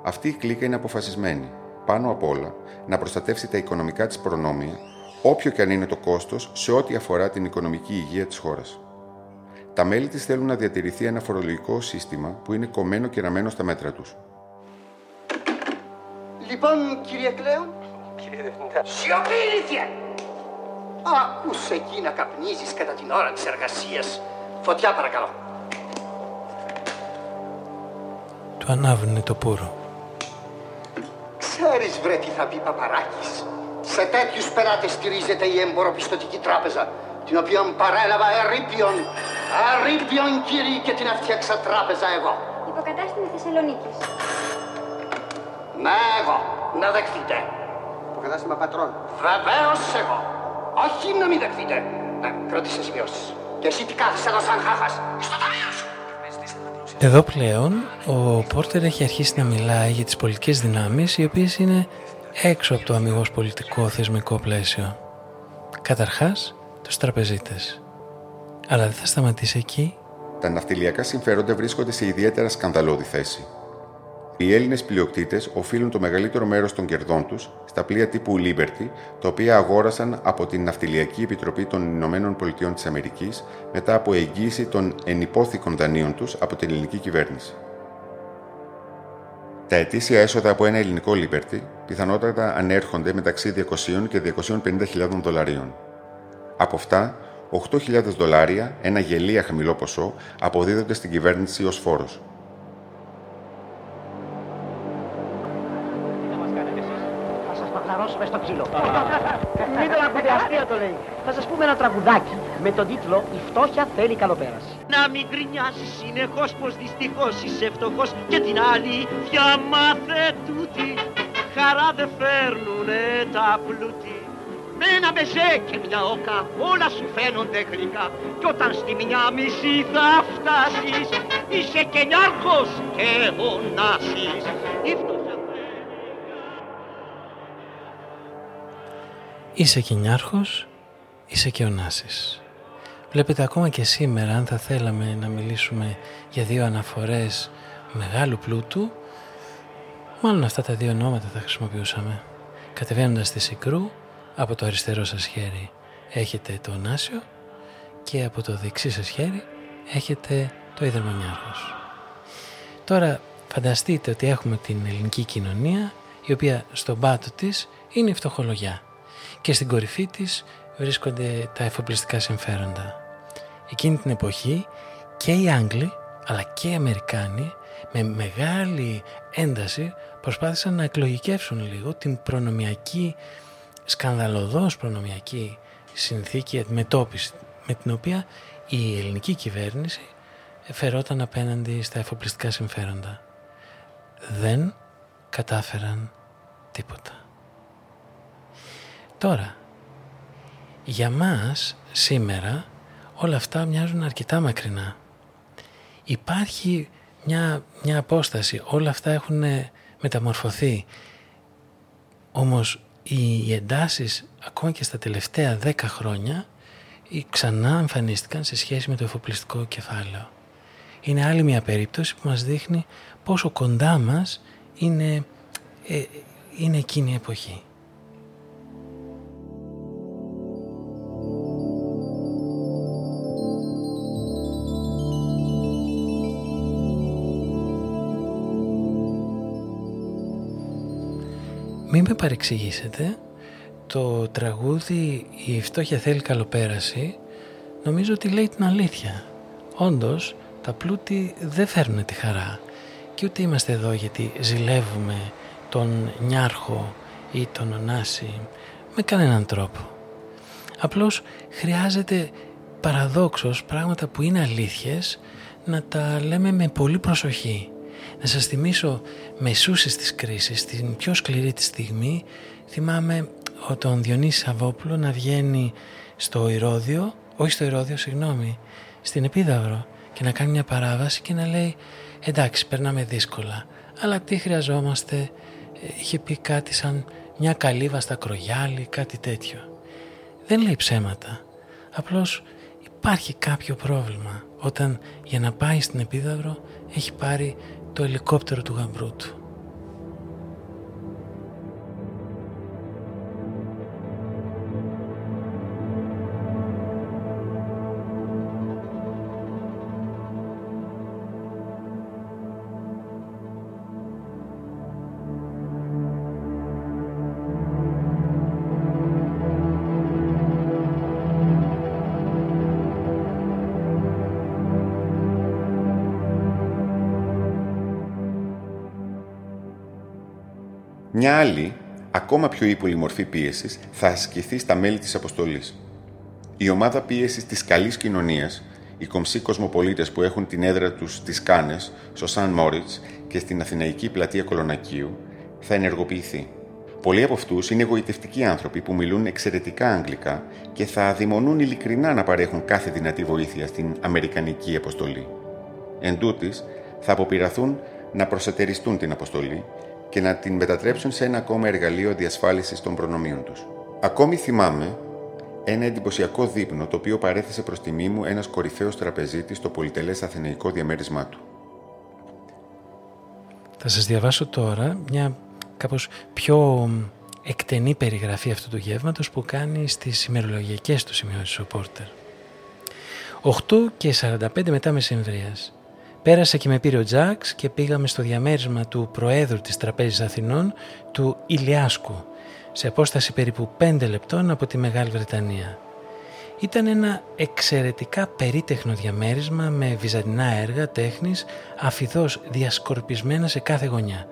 Αυτή η κλίκα είναι αποφασισμένη, πάνω απ' όλα, να προστατεύσει τα οικονομικά της προνόμια, όποιο και αν είναι το κόστος σε ό,τι αφορά την οικονομική υγεία της χώρας. Τα μέλη της θέλουν να διατηρηθεί ένα φορολογικό σύστημα που είναι κομμένο και ραμμένο στα μέτρα τους. Λοιπόν, κύριε Κλέον, κύριε Διευθυντά. Σιωπή, ηλίθεια! Ακούς εκεί να καπνίζεις κατά την ώρα της εργασίας. Φωτιά παρακαλώ. Του ανάβουνε το πουρο. Ξέρεις βρε τι θα πει παπαράκης. Σε τέτοιους πελάτες στηρίζεται η εμποροπιστωτική τράπεζα, την οποία παρέλαβα ερήπιον. Ερήπιον κύριε και την έφτιαξα τράπεζα εγώ. Υποκατάστημα Θεσσαλονίκης. Ναι, εγώ. Να δεχτείτε. Υποκατάστημα πατρών. Βεβαίως εγώ. Όχι να μην δεχτείτε. Να κρατήστε σημειώσεις. Και εσύ τι κάθεσαι εδώ σαν χάχας. Στο ταμείο σου. Εδώ πλέον ο Πόρτερ έχει αρχίσει να μιλάει για τις πολιτικές δυνάμεις οι οποίες είναι έξω από το αμυγός πολιτικό θεσμικό πλαίσιο. Καταρχάς, τους τραπεζίτες. Αλλά δεν θα σταματήσει εκεί. Τα ναυτιλιακά συμφέροντα βρίσκονται σε ιδιαίτερα σκανδαλώδη θέση. Οι Έλληνες πλειοκτήτες οφείλουν το μεγαλύτερο μέρος των κερδών τους στα πλοία τύπου Liberty, τα οποία αγόρασαν από την Ναυτιλιακή Επιτροπή των Ηνωμένων Πολιτειών της Αμερικής μετά από εγγύηση των ενυπόθηκων δανείων τους από την ελληνική κυβέρνηση. Τα ετήσια έσοδα από ένα ελληνικό Liberty πιθανότατα ανέρχονται μεταξύ 200 και 250.000 δολαρίων. Από αυτά, 8.000 δολάρια, ένα γελία χαμηλό ποσό, αποδίδονται στην κυβέρνηση ως φόρος. Σας παθαρώσουμε στο ξύλο. Μην τον ακούτε, αστεία το λέει. Θα σας πούμε ένα τραγουδάκι με τον τίτλο «Η φτώχεια θέλει καλοπέραση». Να μην γκρινιάζεις συνεχώς πως δυστυχώς είσαι φτωχός και την άλλη διαμάθε τούτη χαρά δεν φέρνουνε τα πλούτη. Με ένα μπεζέ και μια όκα όλα σου φαίνονται γλυκά κι όταν στη μια μισή θα φτάσεις είσαι και νιάρχος και ονάσεις. Η φτωχιά Είσαι και νιάρχος, είσαι και ονάσης. Βλέπετε ακόμα και σήμερα αν θα θέλαμε να μιλήσουμε για δύο αναφορές μεγάλου πλούτου, μάλλον αυτά τα δύο ονόματα θα χρησιμοποιούσαμε. Κατεβαίνοντας στη Σικρού, από το αριστερό σας χέρι έχετε το Ωνάσιο και από το δεξί σας χέρι έχετε το Ίδρυμα Νιάρχος. Τώρα φανταστείτε ότι έχουμε την ελληνική κοινωνία η οποία στον πάτο της είναι η φτωχολογιά και στην κορυφή της βρίσκονται τα εφοπλιστικά συμφέροντα. Εκείνη την εποχή και οι Άγγλοι αλλά και οι Αμερικάνοι με μεγάλη ένταση προσπάθησαν να εκλογικεύσουν λίγο την προνομιακή, σκανδαλωδώς προνομιακή συνθήκη αντιμετώπιση με την οποία η ελληνική κυβέρνηση φερόταν απέναντι στα εφοπλιστικά συμφέροντα. Δεν κατάφεραν τίποτα. Τώρα, για μας σήμερα όλα αυτά μοιάζουν αρκετά μακρινά. Υπάρχει μια, μια απόσταση, όλα αυτά έχουν μεταμορφωθεί. Όμως οι εντάσεις ακόμα και στα τελευταία δέκα χρόνια ξανά εμφανίστηκαν σε σχέση με το εφοπλιστικό κεφάλαιο. Είναι άλλη μια περίπτωση που μας δείχνει πόσο κοντά μας είναι, ε, είναι εκείνη η εποχή. Μην με παρεξηγήσετε, το τραγούδι «Η φτώχεια θέλει καλοπέραση» νομίζω ότι λέει την αλήθεια. Όντως, τα πλούτη δεν φέρνουν τη χαρά και ούτε είμαστε εδώ γιατί ζηλεύουμε τον Νιάρχο ή τον Ωνάση με κανέναν τρόπο. Απλώς χρειάζεται παραδόξως πράγματα που είναι αλήθειες να τα λέμε με πολύ προσοχή να σας θυμίσω μεσούσες της κρίσης, την πιο σκληρή τη στιγμή, θυμάμαι τον Διονύσης Σαββόπουλο να βγαίνει στο Ηρώδιο, όχι στο Ηρώδιο, συγγνώμη, στην Επίδαυρο και να κάνει μια παράβαση και να λέει εντάξει περνάμε δύσκολα, αλλά τι χρειαζόμαστε, ε, είχε πει κάτι σαν μια καλύβα στα κρογιάλι, κάτι τέτοιο. Δεν λέει ψέματα, απλώς υπάρχει κάποιο πρόβλημα όταν για να πάει στην Επίδαυρο έχει πάρει το ελικόπτερο του γαμπρού του. Μια άλλη, ακόμα πιο ύπουλη μορφή πίεσης θα ασκηθεί στα μέλη της αποστολής. Η ομάδα πίεσης της καλής κοινωνίας, οι κομψοί κοσμοπολίτες που έχουν την έδρα τους στις Κάνες, στο Σαν Μόριτς και στην Αθηναϊκή πλατεία Κολονακίου, θα ενεργοποιηθεί. Πολλοί από αυτούς είναι εγωιτευτικοί άνθρωποι που μιλούν εξαιρετικά αγγλικά και θα αδειμονούν ειλικρινά να παρέχουν κάθε δυνατή βοήθεια στην Αμερικανική αποστολή. Εν τούτης, θα αποπειραθούν να προσετεριστούν την αποστολή και να την μετατρέψουν σε ένα ακόμα εργαλείο διασφάλισης των προνομίων τους. Ακόμη θυμάμαι ένα εντυπωσιακό δείπνο το οποίο παρέθεσε προς τιμή μου ένας κορυφαίος τραπεζίτης στο πολυτελές αθηναϊκό διαμέρισμά του. Θα σας διαβάσω τώρα μια κάπως πιο εκτενή περιγραφή αυτού του γεύματος που κάνει στις ημερολογιακές του σημειώσεις ο Πόρτερ. 8 και 45 μετά μεσημβρίας. Πέρασα και με πήρε ο Τζάξ και πήγαμε στο διαμέρισμα του Προέδρου της Τραπέζης Αθηνών, του Ηλιάσκου, σε απόσταση περίπου 5 λεπτών από τη Μεγάλη Βρετανία. Ήταν ένα εξαιρετικά περίτεχνο διαμέρισμα με βυζαντινά έργα τέχνης αφιδώς διασκορπισμένα σε κάθε γωνιά.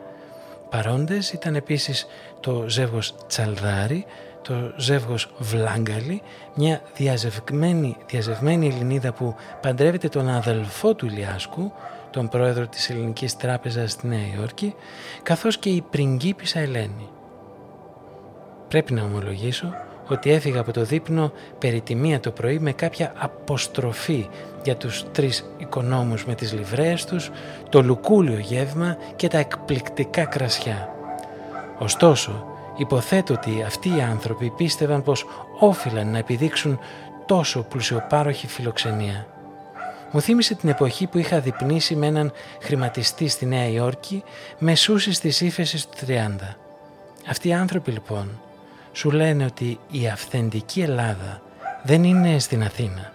Παρόντες ήταν επίσης το ζεύγος Τσαλδάρη, το ζεύγος Βλάγκαλη, μια διαζευμένη, διαζευμένη Ελληνίδα που παντρεύεται τον αδελφό του Ηλιάσκου, τον πρόεδρο της Ελληνικής Τράπεζας στη Νέα Υόρκη, καθώς και η πριγκίπισσα Ελένη. Πρέπει να ομολογήσω ότι έφυγα από το δείπνο περί το πρωί με κάποια αποστροφή για τους τρεις οικονόμους με τις λιβρέες τους, το λουκούλιο γεύμα και τα εκπληκτικά κρασιά. Ωστόσο, υποθέτω ότι αυτοί οι άνθρωποι πίστευαν πως όφυλαν να επιδείξουν τόσο πλουσιοπάροχη φιλοξενία. Μου θύμισε την εποχή που είχα διπνήσει με έναν χρηματιστή στη Νέα Υόρκη μεσούσης της ύφεσης του 30. Αυτοί οι άνθρωποι λοιπόν σου λένε ότι η αυθεντική Ελλάδα δεν είναι στην Αθήνα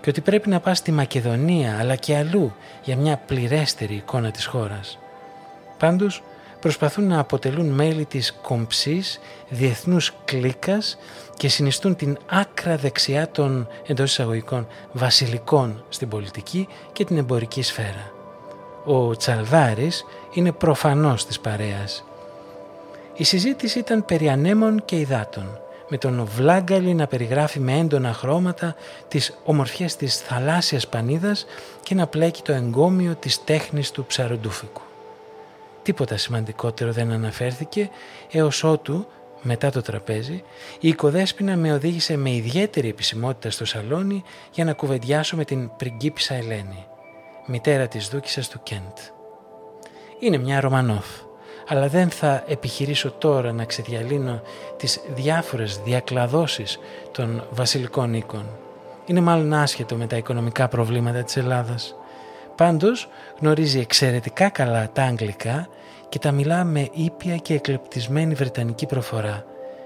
και ότι πρέπει να πας στη Μακεδονία αλλά και αλλού για μια πληρέστερη εικόνα της χώρας. Πάντως προσπαθούν να αποτελούν μέλη της κομψής διεθνούς κλίκας και συνιστούν την άκρα δεξιά των εντός εισαγωγικών βασιλικών στην πολιτική και την εμπορική σφαίρα. Ο Τσαλδάρης είναι προφανώς της παρέας η συζήτηση ήταν περί ανέμων και υδάτων, με τον Βλάγκαλη να περιγράφει με έντονα χρώματα τις ομορφιές της θαλάσσιας πανίδας και να πλέκει το εγκόμιο της τέχνης του ψαροντούφικου. Τίποτα σημαντικότερο δεν αναφέρθηκε έως ότου, μετά το τραπέζι, η οικοδέσποινα με οδήγησε με ιδιαίτερη επισημότητα στο σαλόνι για να κουβεντιάσω με την πριγκίπισσα Ελένη, μητέρα της δούκισσας του Κέντ. Είναι μια Ρωμανόφ, αλλά δεν θα επιχειρήσω τώρα να ξεδιαλύνω τις διάφορες διακλαδώσεις των βασιλικών οίκων. Είναι μάλλον άσχετο με τα οικονομικά προβλήματα της Ελλάδας. Πάντως γνωρίζει εξαιρετικά καλά τα αγγλικά και τα μιλά με ήπια και εκλεπτισμένη βρετανική προφορά.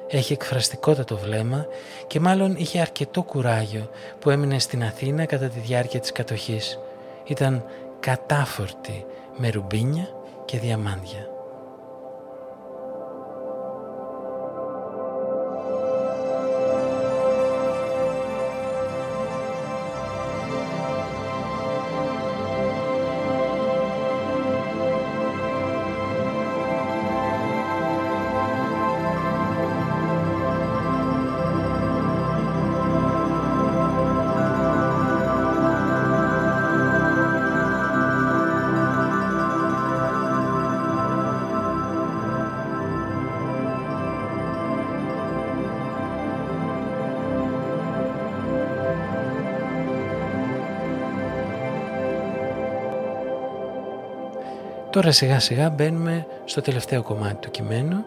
Έχει εκφραστικότατο βλέμμα και μάλλον είχε αρκετό κουράγιο που έμεινε στην Αθήνα κατά τη διάρκεια της κατοχής. Ήταν κατάφορτη με ρουμπίνια και διαμάντια. Τώρα σιγά σιγά μπαίνουμε στο τελευταίο κομμάτι του κειμένου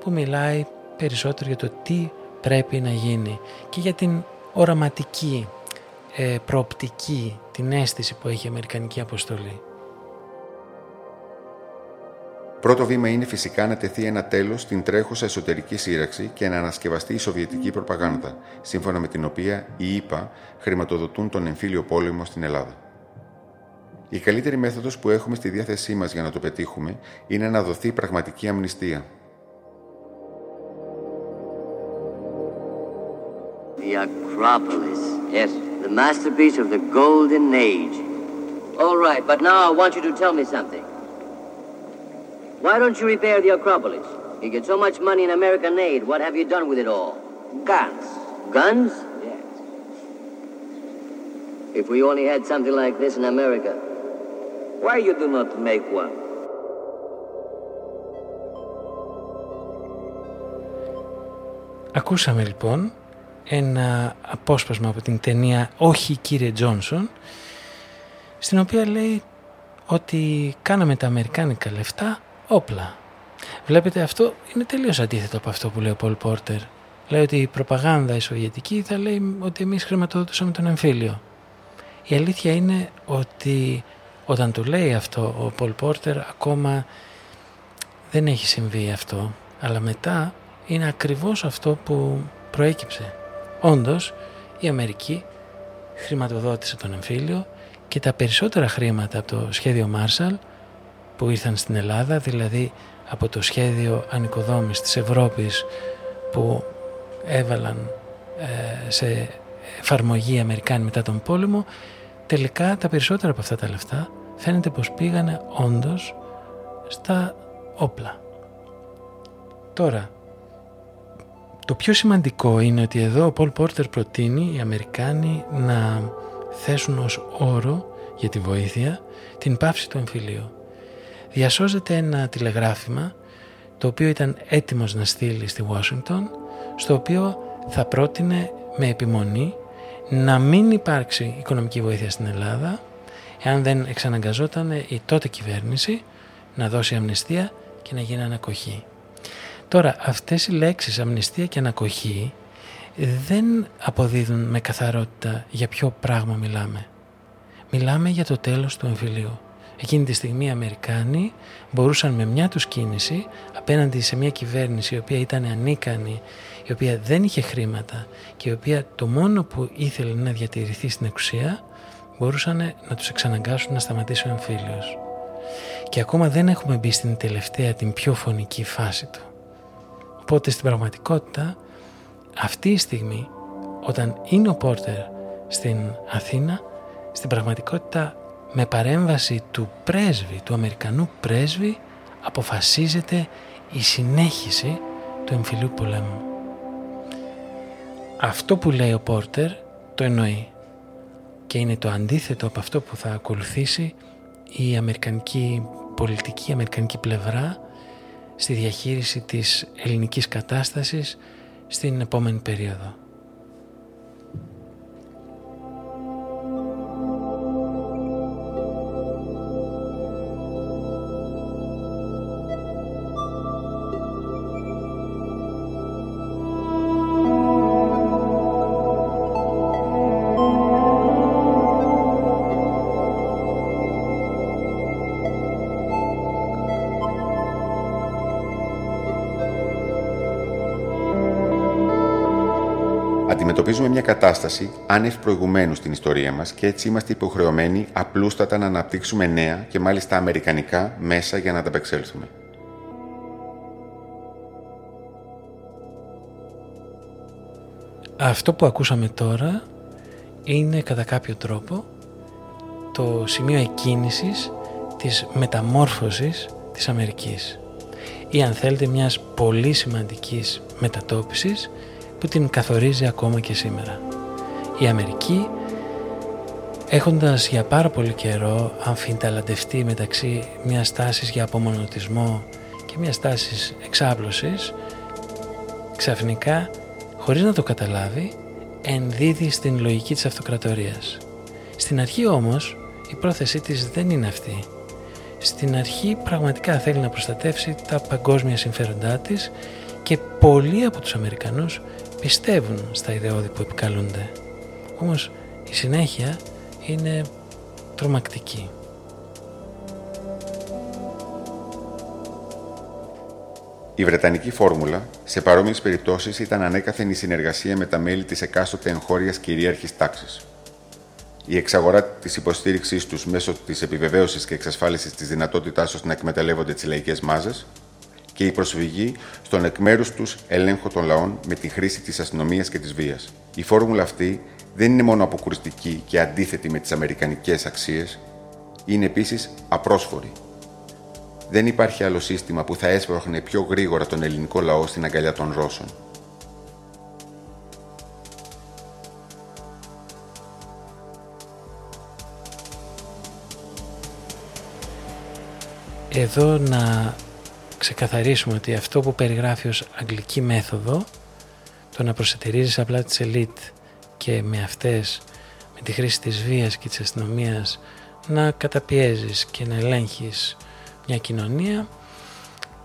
που μιλάει περισσότερο για το τι πρέπει να γίνει και για την οραματική ε, προοπτική, την αίσθηση που έχει η Αμερικανική Αποστολή. Πρώτο βήμα είναι φυσικά να τεθεί ένα τέλος στην τρέχουσα εσωτερική σύραξη και να ανασκευαστεί η σοβιετική προπαγάνδα, σύμφωνα με την οποία οι ΗΠΑ χρηματοδοτούν τον εμφύλιο πόλεμο στην Ελλάδα. Η καλύτερη μέθοδος που έχουμε στη διάθεσή μας για να το πετύχουμε είναι να δοθεί πραγματική αμνηστία. The Acropolis. Yes. The masterpiece of the golden age. All right, but now I want you to tell me something. Why don't you repair the Acropolis? You get so much money in American aid. What have you done with it all? Guns. Guns? Yes. If we only had something like this in America, Why you do not make one? Ακούσαμε λοιπόν ένα απόσπασμα από την ταινία «Όχι κύριε Τζόνσον» στην οποία λέει ότι κάναμε τα αμερικάνικα λεφτά όπλα. Βλέπετε αυτό είναι τελείως αντίθετο από αυτό που λέει ο Πολ Πόρτερ. Λέει ότι η προπαγάνδα η σοβιετική θα λέει ότι εμείς χρηματοδοτούσαμε τον εμφύλιο. Η αλήθεια είναι ότι όταν το λέει αυτό ο Πολ Πόρτερ ακόμα δεν έχει συμβεί αυτό, αλλά μετά είναι ακριβώς αυτό που προέκυψε. Όντως, η Αμερική χρηματοδότησε τον εμφύλιο και τα περισσότερα χρήματα από το σχέδιο Marshall που ήρθαν στην Ελλάδα, δηλαδή από το σχέδιο ανοικοδόμης της Ευρώπης που έβαλαν ε, σε εφαρμογή οι Αμερικάνοι μετά τον πόλεμο, τελικά τα περισσότερα από αυτά τα λεφτά φαίνεται πως πήγανε όντως στα όπλα. Τώρα, το πιο σημαντικό είναι ότι εδώ ο Πολ Πόρτερ προτείνει οι Αμερικάνοι να θέσουν ως όρο για τη βοήθεια την πάυση του εμφυλίου. Διασώζεται ένα τηλεγράφημα το οποίο ήταν έτοιμος να στείλει στη Washington στο οποίο θα πρότεινε με επιμονή να μην υπάρξει οικονομική βοήθεια στην Ελλάδα εάν δεν εξαναγκαζόταν η τότε κυβέρνηση να δώσει αμνηστία και να γίνει ανακοχή. Τώρα αυτές οι λέξεις αμνηστία και ανακοχή δεν αποδίδουν με καθαρότητα για ποιο πράγμα μιλάμε. Μιλάμε για το τέλος του εμφυλίου. Εκείνη τη στιγμή οι Αμερικάνοι μπορούσαν με μια τους κίνηση απέναντι σε μια κυβέρνηση η οποία ήταν ανίκανη, η οποία δεν είχε χρήματα και η οποία το μόνο που ήθελε να διατηρηθεί στην εξουσία μπορούσαν να τους εξαναγκάσουν να σταματήσει ο εμφύλιος. Και ακόμα δεν έχουμε μπει στην τελευταία, την πιο φωνική φάση του. Οπότε στην πραγματικότητα αυτή η στιγμή όταν είναι ο Πόρτερ στην Αθήνα στην πραγματικότητα με παρέμβαση του πρέσβη, του Αμερικανού πρέσβη αποφασίζεται η συνέχιση του εμφυλίου πολέμου. Αυτό που λέει ο Πόρτερ το εννοεί και είναι το αντίθετο από αυτό που θα ακολουθήσει η αμερικανική πολιτική, η αμερικανική πλευρά στη διαχείριση της ελληνικής κατάστασης στην επόμενη περίοδο. Κατάσταση άνευ προηγουμένου στην ιστορία μας και έτσι είμαστε υποχρεωμένοι απλούστατα να αναπτύξουμε νέα και μάλιστα αμερικανικά μέσα για να ανταπεξέλθουμε. Αυτό που ακούσαμε τώρα είναι κατά κάποιο τρόπο το σημείο εκκίνησης της μεταμόρφωσης της Αμερικής ή αν θέλετε μιας πολύ σημαντικής μετατόπισης που την καθορίζει ακόμα και σήμερα. Η Αμερική έχοντας για πάρα πολύ καιρό αμφιταλαντευτεί μεταξύ μιας τάσης για απομονωτισμό και μιας τάσης εξάπλωσης ξαφνικά χωρίς να το καταλάβει ενδίδει στην λογική της αυτοκρατορίας. Στην αρχή όμως η πρόθεσή της δεν είναι αυτή. Στην αρχή πραγματικά θέλει να προστατεύσει τα παγκόσμια συμφέροντά της και πολλοί από τους Αμερικανούς πιστεύουν στα ιδεώδη που επικαλούνται. Όμως η συνέχεια είναι τρομακτική. Η Βρετανική φόρμουλα σε παρόμοιες περιπτώσεις ήταν ανέκαθεν η συνεργασία με τα μέλη της εκάστοτε εγχώριας κυρίαρχης τάξης. Η εξαγορά της υποστήριξής τους μέσω της επιβεβαίωσης και εξασφάλισης της δυνατότητάς τους να εκμεταλλεύονται τις λαϊκές μάζες και η προσφυγή στον εκ μέρους τους έλεγχο των λαών με τη χρήση της αστυνομίας και της βίας. Η φόρμουλα αυτή δεν είναι μόνο αποκρουστική και αντίθετη με τις αμερικανικές αξίες, είναι επίσης απρόσφορη. Δεν υπάρχει άλλο σύστημα που θα έσπροχνε πιο γρήγορα τον ελληνικό λαό στην αγκαλιά των Ρώσων. Εδώ να ξεκαθαρίσουμε ότι αυτό που περιγράφει ως αγγλική μέθοδο το να προσετηρίζεις απλά τις ελίτ και με αυτές με τη χρήση της βίας και της αστυνομίας να καταπιέζεις και να ελέγχεις μια κοινωνία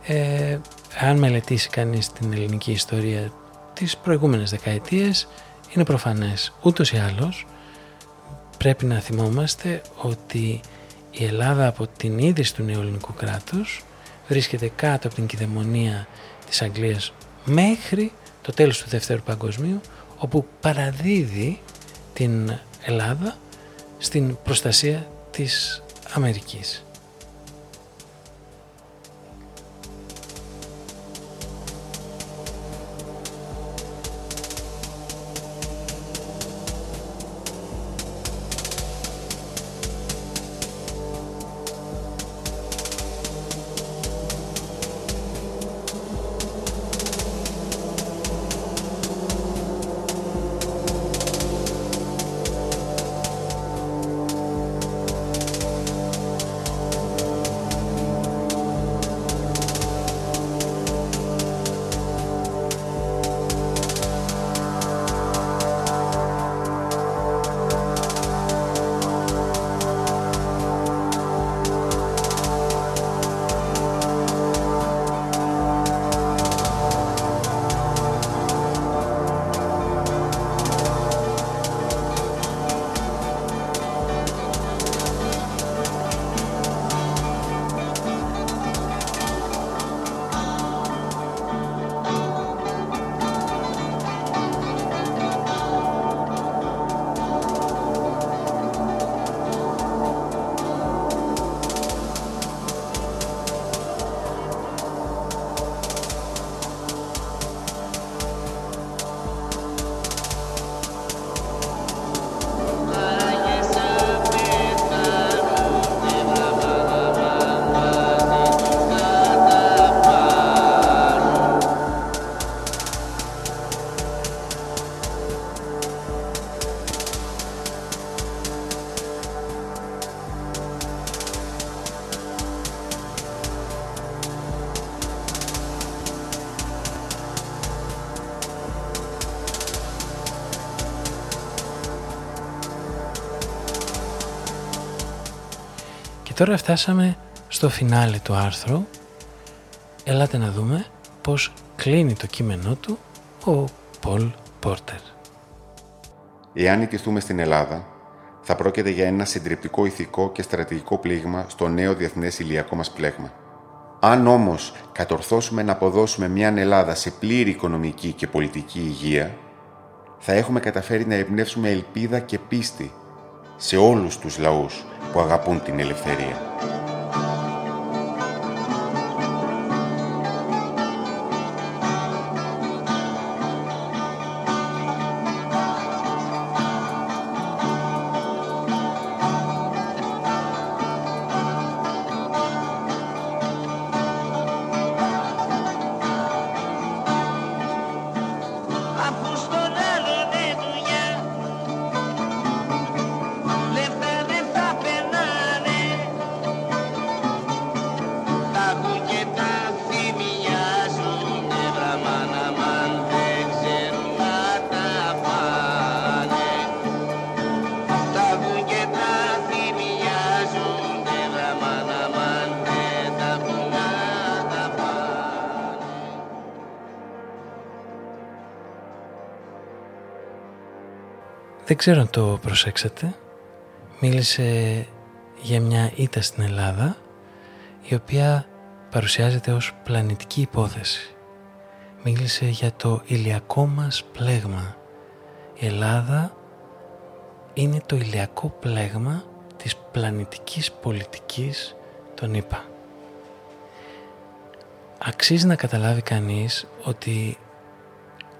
ε, αν μελετήσει κανείς την ελληνική ιστορία τις προηγούμενες δεκαετίες είναι προφανές. Ούτως ή άλλως πρέπει να θυμόμαστε ότι η Ελλάδα από την ίδρυση του νέου ελληνικού κράτους βρίσκεται κάτω από την κυδαιμονία της Αγγλίας μέχρι το τέλος του Δεύτερου Παγκοσμίου όπου παραδίδει την Ελλάδα στην προστασία της Αμερικής. Τώρα φτάσαμε στο φινάλε του άρθρου. Ελάτε να δούμε πώς κλείνει το κείμενό του ο Πολ Πόρτερ. Εάν νικηθούμε στην Ελλάδα, θα πρόκειται για ένα συντριπτικό ηθικό και στρατηγικό πλήγμα στο νέο διεθνές ηλιακό μας πλέγμα. Αν όμως κατορθώσουμε να αποδώσουμε μια Ελλάδα σε πλήρη οικονομική και πολιτική υγεία, θα έχουμε καταφέρει να εμπνεύσουμε ελπίδα και πίστη σε όλους τους λαούς που αγαπούν την ελευθερία. Ξέρω αν το προσέξατε. Μίλησε για μια ήττα στην Ελλάδα η οποία παρουσιάζεται ως πλανητική υπόθεση. Μίλησε για το ηλιακό μας πλέγμα. Η Ελλάδα είναι το ηλιακό πλέγμα της πλανητικής πολιτικής των ΗΠΑ. Αξίζει να καταλάβει κανείς ότι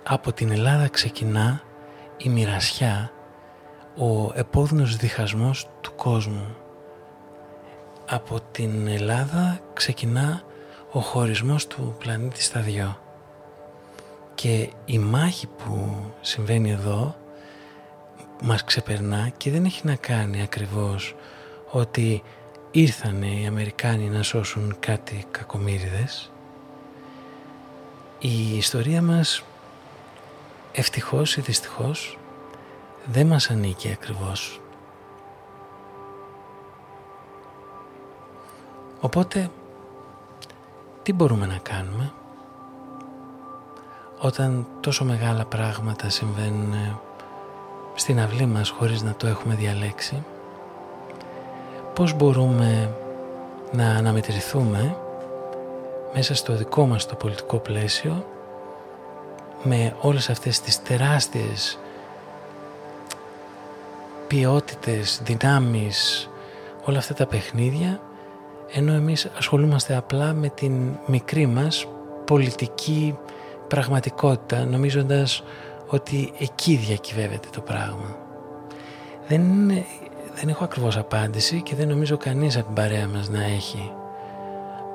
από την Ελλάδα ξεκινά η μοιρασιά ο επώδυνος διχασμός του κόσμου. Από την Ελλάδα ξεκινά ο χωρισμός του πλανήτη στα δυο. Και η μάχη που συμβαίνει εδώ μας ξεπερνά και δεν έχει να κάνει ακριβώς ότι ήρθανε οι Αμερικάνοι να σώσουν κάτι κακομύριδες. Η ιστορία μας ευτυχώς ή δυστυχώς δεν μας ανήκει ακριβώς. Οπότε, τι μπορούμε να κάνουμε όταν τόσο μεγάλα πράγματα συμβαίνουν στην αυλή μας χωρίς να το έχουμε διαλέξει; Πώς μπορούμε να αναμετρηθούμε μέσα στο δικό μας το πολιτικό πλαίσιο με όλες αυτές τις τεράστιες ποιότητες, δυνάμεις, όλα αυτά τα παιχνίδια ενώ εμείς ασχολούμαστε απλά με την μικρή μας πολιτική πραγματικότητα νομίζοντας ότι εκεί διακυβεύεται το πράγμα. Δεν, δεν έχω ακριβώς απάντηση και δεν νομίζω κανείς από την παρέα μας να έχει.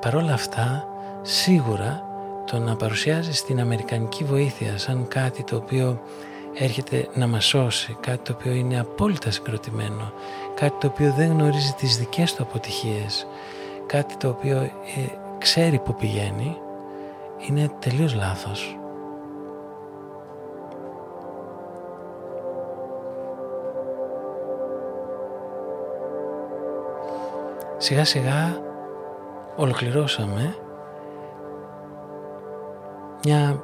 Παρ' όλα αυτά, σίγουρα το να παρουσιάζεις την Αμερικανική βοήθεια σαν κάτι το οποίο έρχεται να μας σώσει, κάτι το οποίο είναι απόλυτα συγκροτημένο, κάτι το οποίο δεν γνωρίζει τις δικές του αποτυχίες, κάτι το οποίο ε, ξέρει που πηγαίνει, είναι τελείως λάθος. Σιγά σιγά ολοκληρώσαμε μια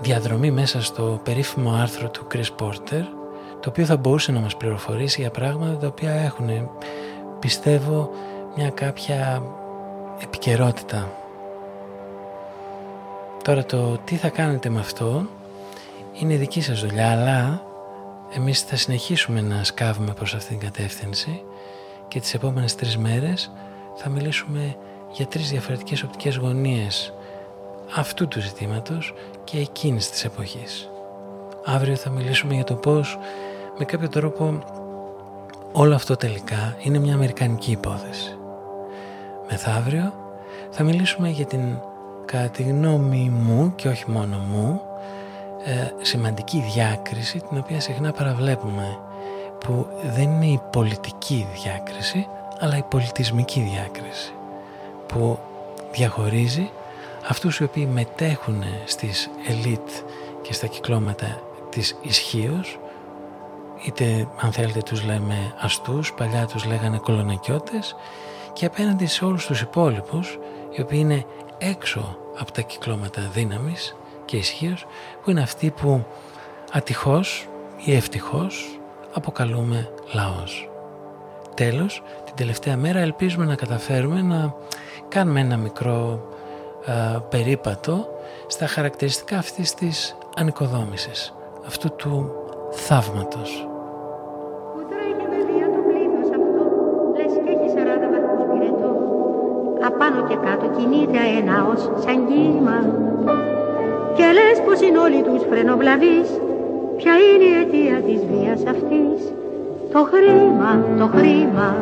διαδρομή μέσα στο περίφημο άρθρο του Chris Porter το οποίο θα μπορούσε να μας πληροφορήσει για πράγματα τα οποία έχουν πιστεύω μια κάποια επικαιρότητα. Τώρα το τι θα κάνετε με αυτό είναι δική σας δουλειά αλλά εμείς θα συνεχίσουμε να σκάβουμε προς αυτήν την κατεύθυνση και τις επόμενες τρεις μέρες θα μιλήσουμε για τρεις διαφορετικές οπτικές γωνίες αυτού του ζητήματος και εκείνης της εποχής. Αύριο θα μιλήσουμε για το πώς με κάποιο τρόπο όλο αυτό τελικά είναι μια αμερικανική υπόθεση. Μεθαύριο θα μιλήσουμε για την κατά τη γνώμη μου και όχι μόνο μου ε, σημαντική διάκριση την οποία συχνά παραβλέπουμε που δεν είναι η πολιτική διάκριση αλλά η πολιτισμική διάκριση που διαχωρίζει αυτούς οι οποίοι μετέχουν στις ελίτ και στα κυκλώματα της ισχύω, είτε αν θέλετε τους λέμε αστούς, παλιά τους λέγανε κολονακιώτες και απέναντι σε όλους τους υπόλοιπους οι οποίοι είναι έξω από τα κυκλώματα δύναμης και ισχύω που είναι αυτοί που ατυχώς ή ευτυχώς αποκαλούμε λαός. Τέλος, την τελευταία μέρα ελπίζουμε να καταφέρουμε να κάνουμε ένα μικρό περίπατο στα χαρακτηριστικά αυτής της ανοικοδόμησης, αυτού του θαύματος. Απάνω και κάτω κινείται αέναος σαν κύμα Και λες πως είναι όλοι τους φρενοβλαβείς. Ποια είναι η αιτία της βίας αυτής; Το χρήμα, το χρήμα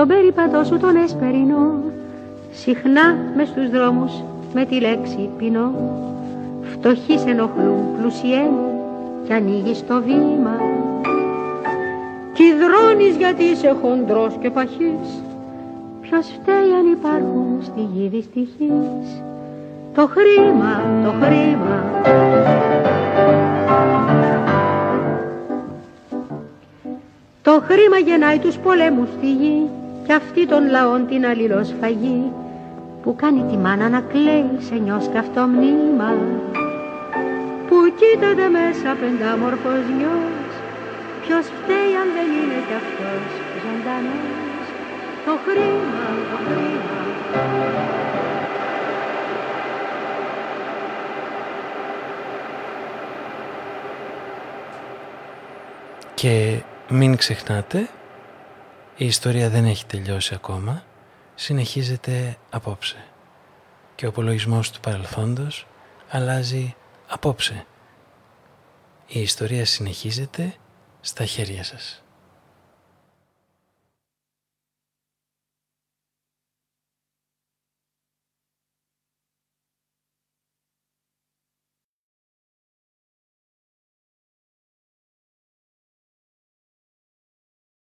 Τον περίπατο σου τον εσπερινό Συχνά μες στους δρόμους με τη λέξη πεινώ. Φτωχοί σε ενοχλούν πλουσιέμαι Κι ανοίγεις το βήμα. Κι δρώνεις γιατί είσαι χοντρός και παχής Ποιος φταίει αν υπάρχουν στη γη δυστυχής το χρήμα, το χρήμα. Το χρήμα γεννάει τους πολέμους στη γη και αυτή των λαών την αλληλοσφαγή που κάνει τη μάνα να κλαίει σε νιός καυτό μνήμα. Που κοίταται μέσα πεντάμορφος νιός ποιος φταίει αν δεν είναι κι αυτός ζωντανός. Το χρήμα, το χρήμα. Και μην ξεχνάτε, η ιστορία δεν έχει τελειώσει ακόμα, συνεχίζεται απόψε. Και ο απολογισμός του παρελθόντος αλλάζει απόψε. Η ιστορία συνεχίζεται στα χέρια σας.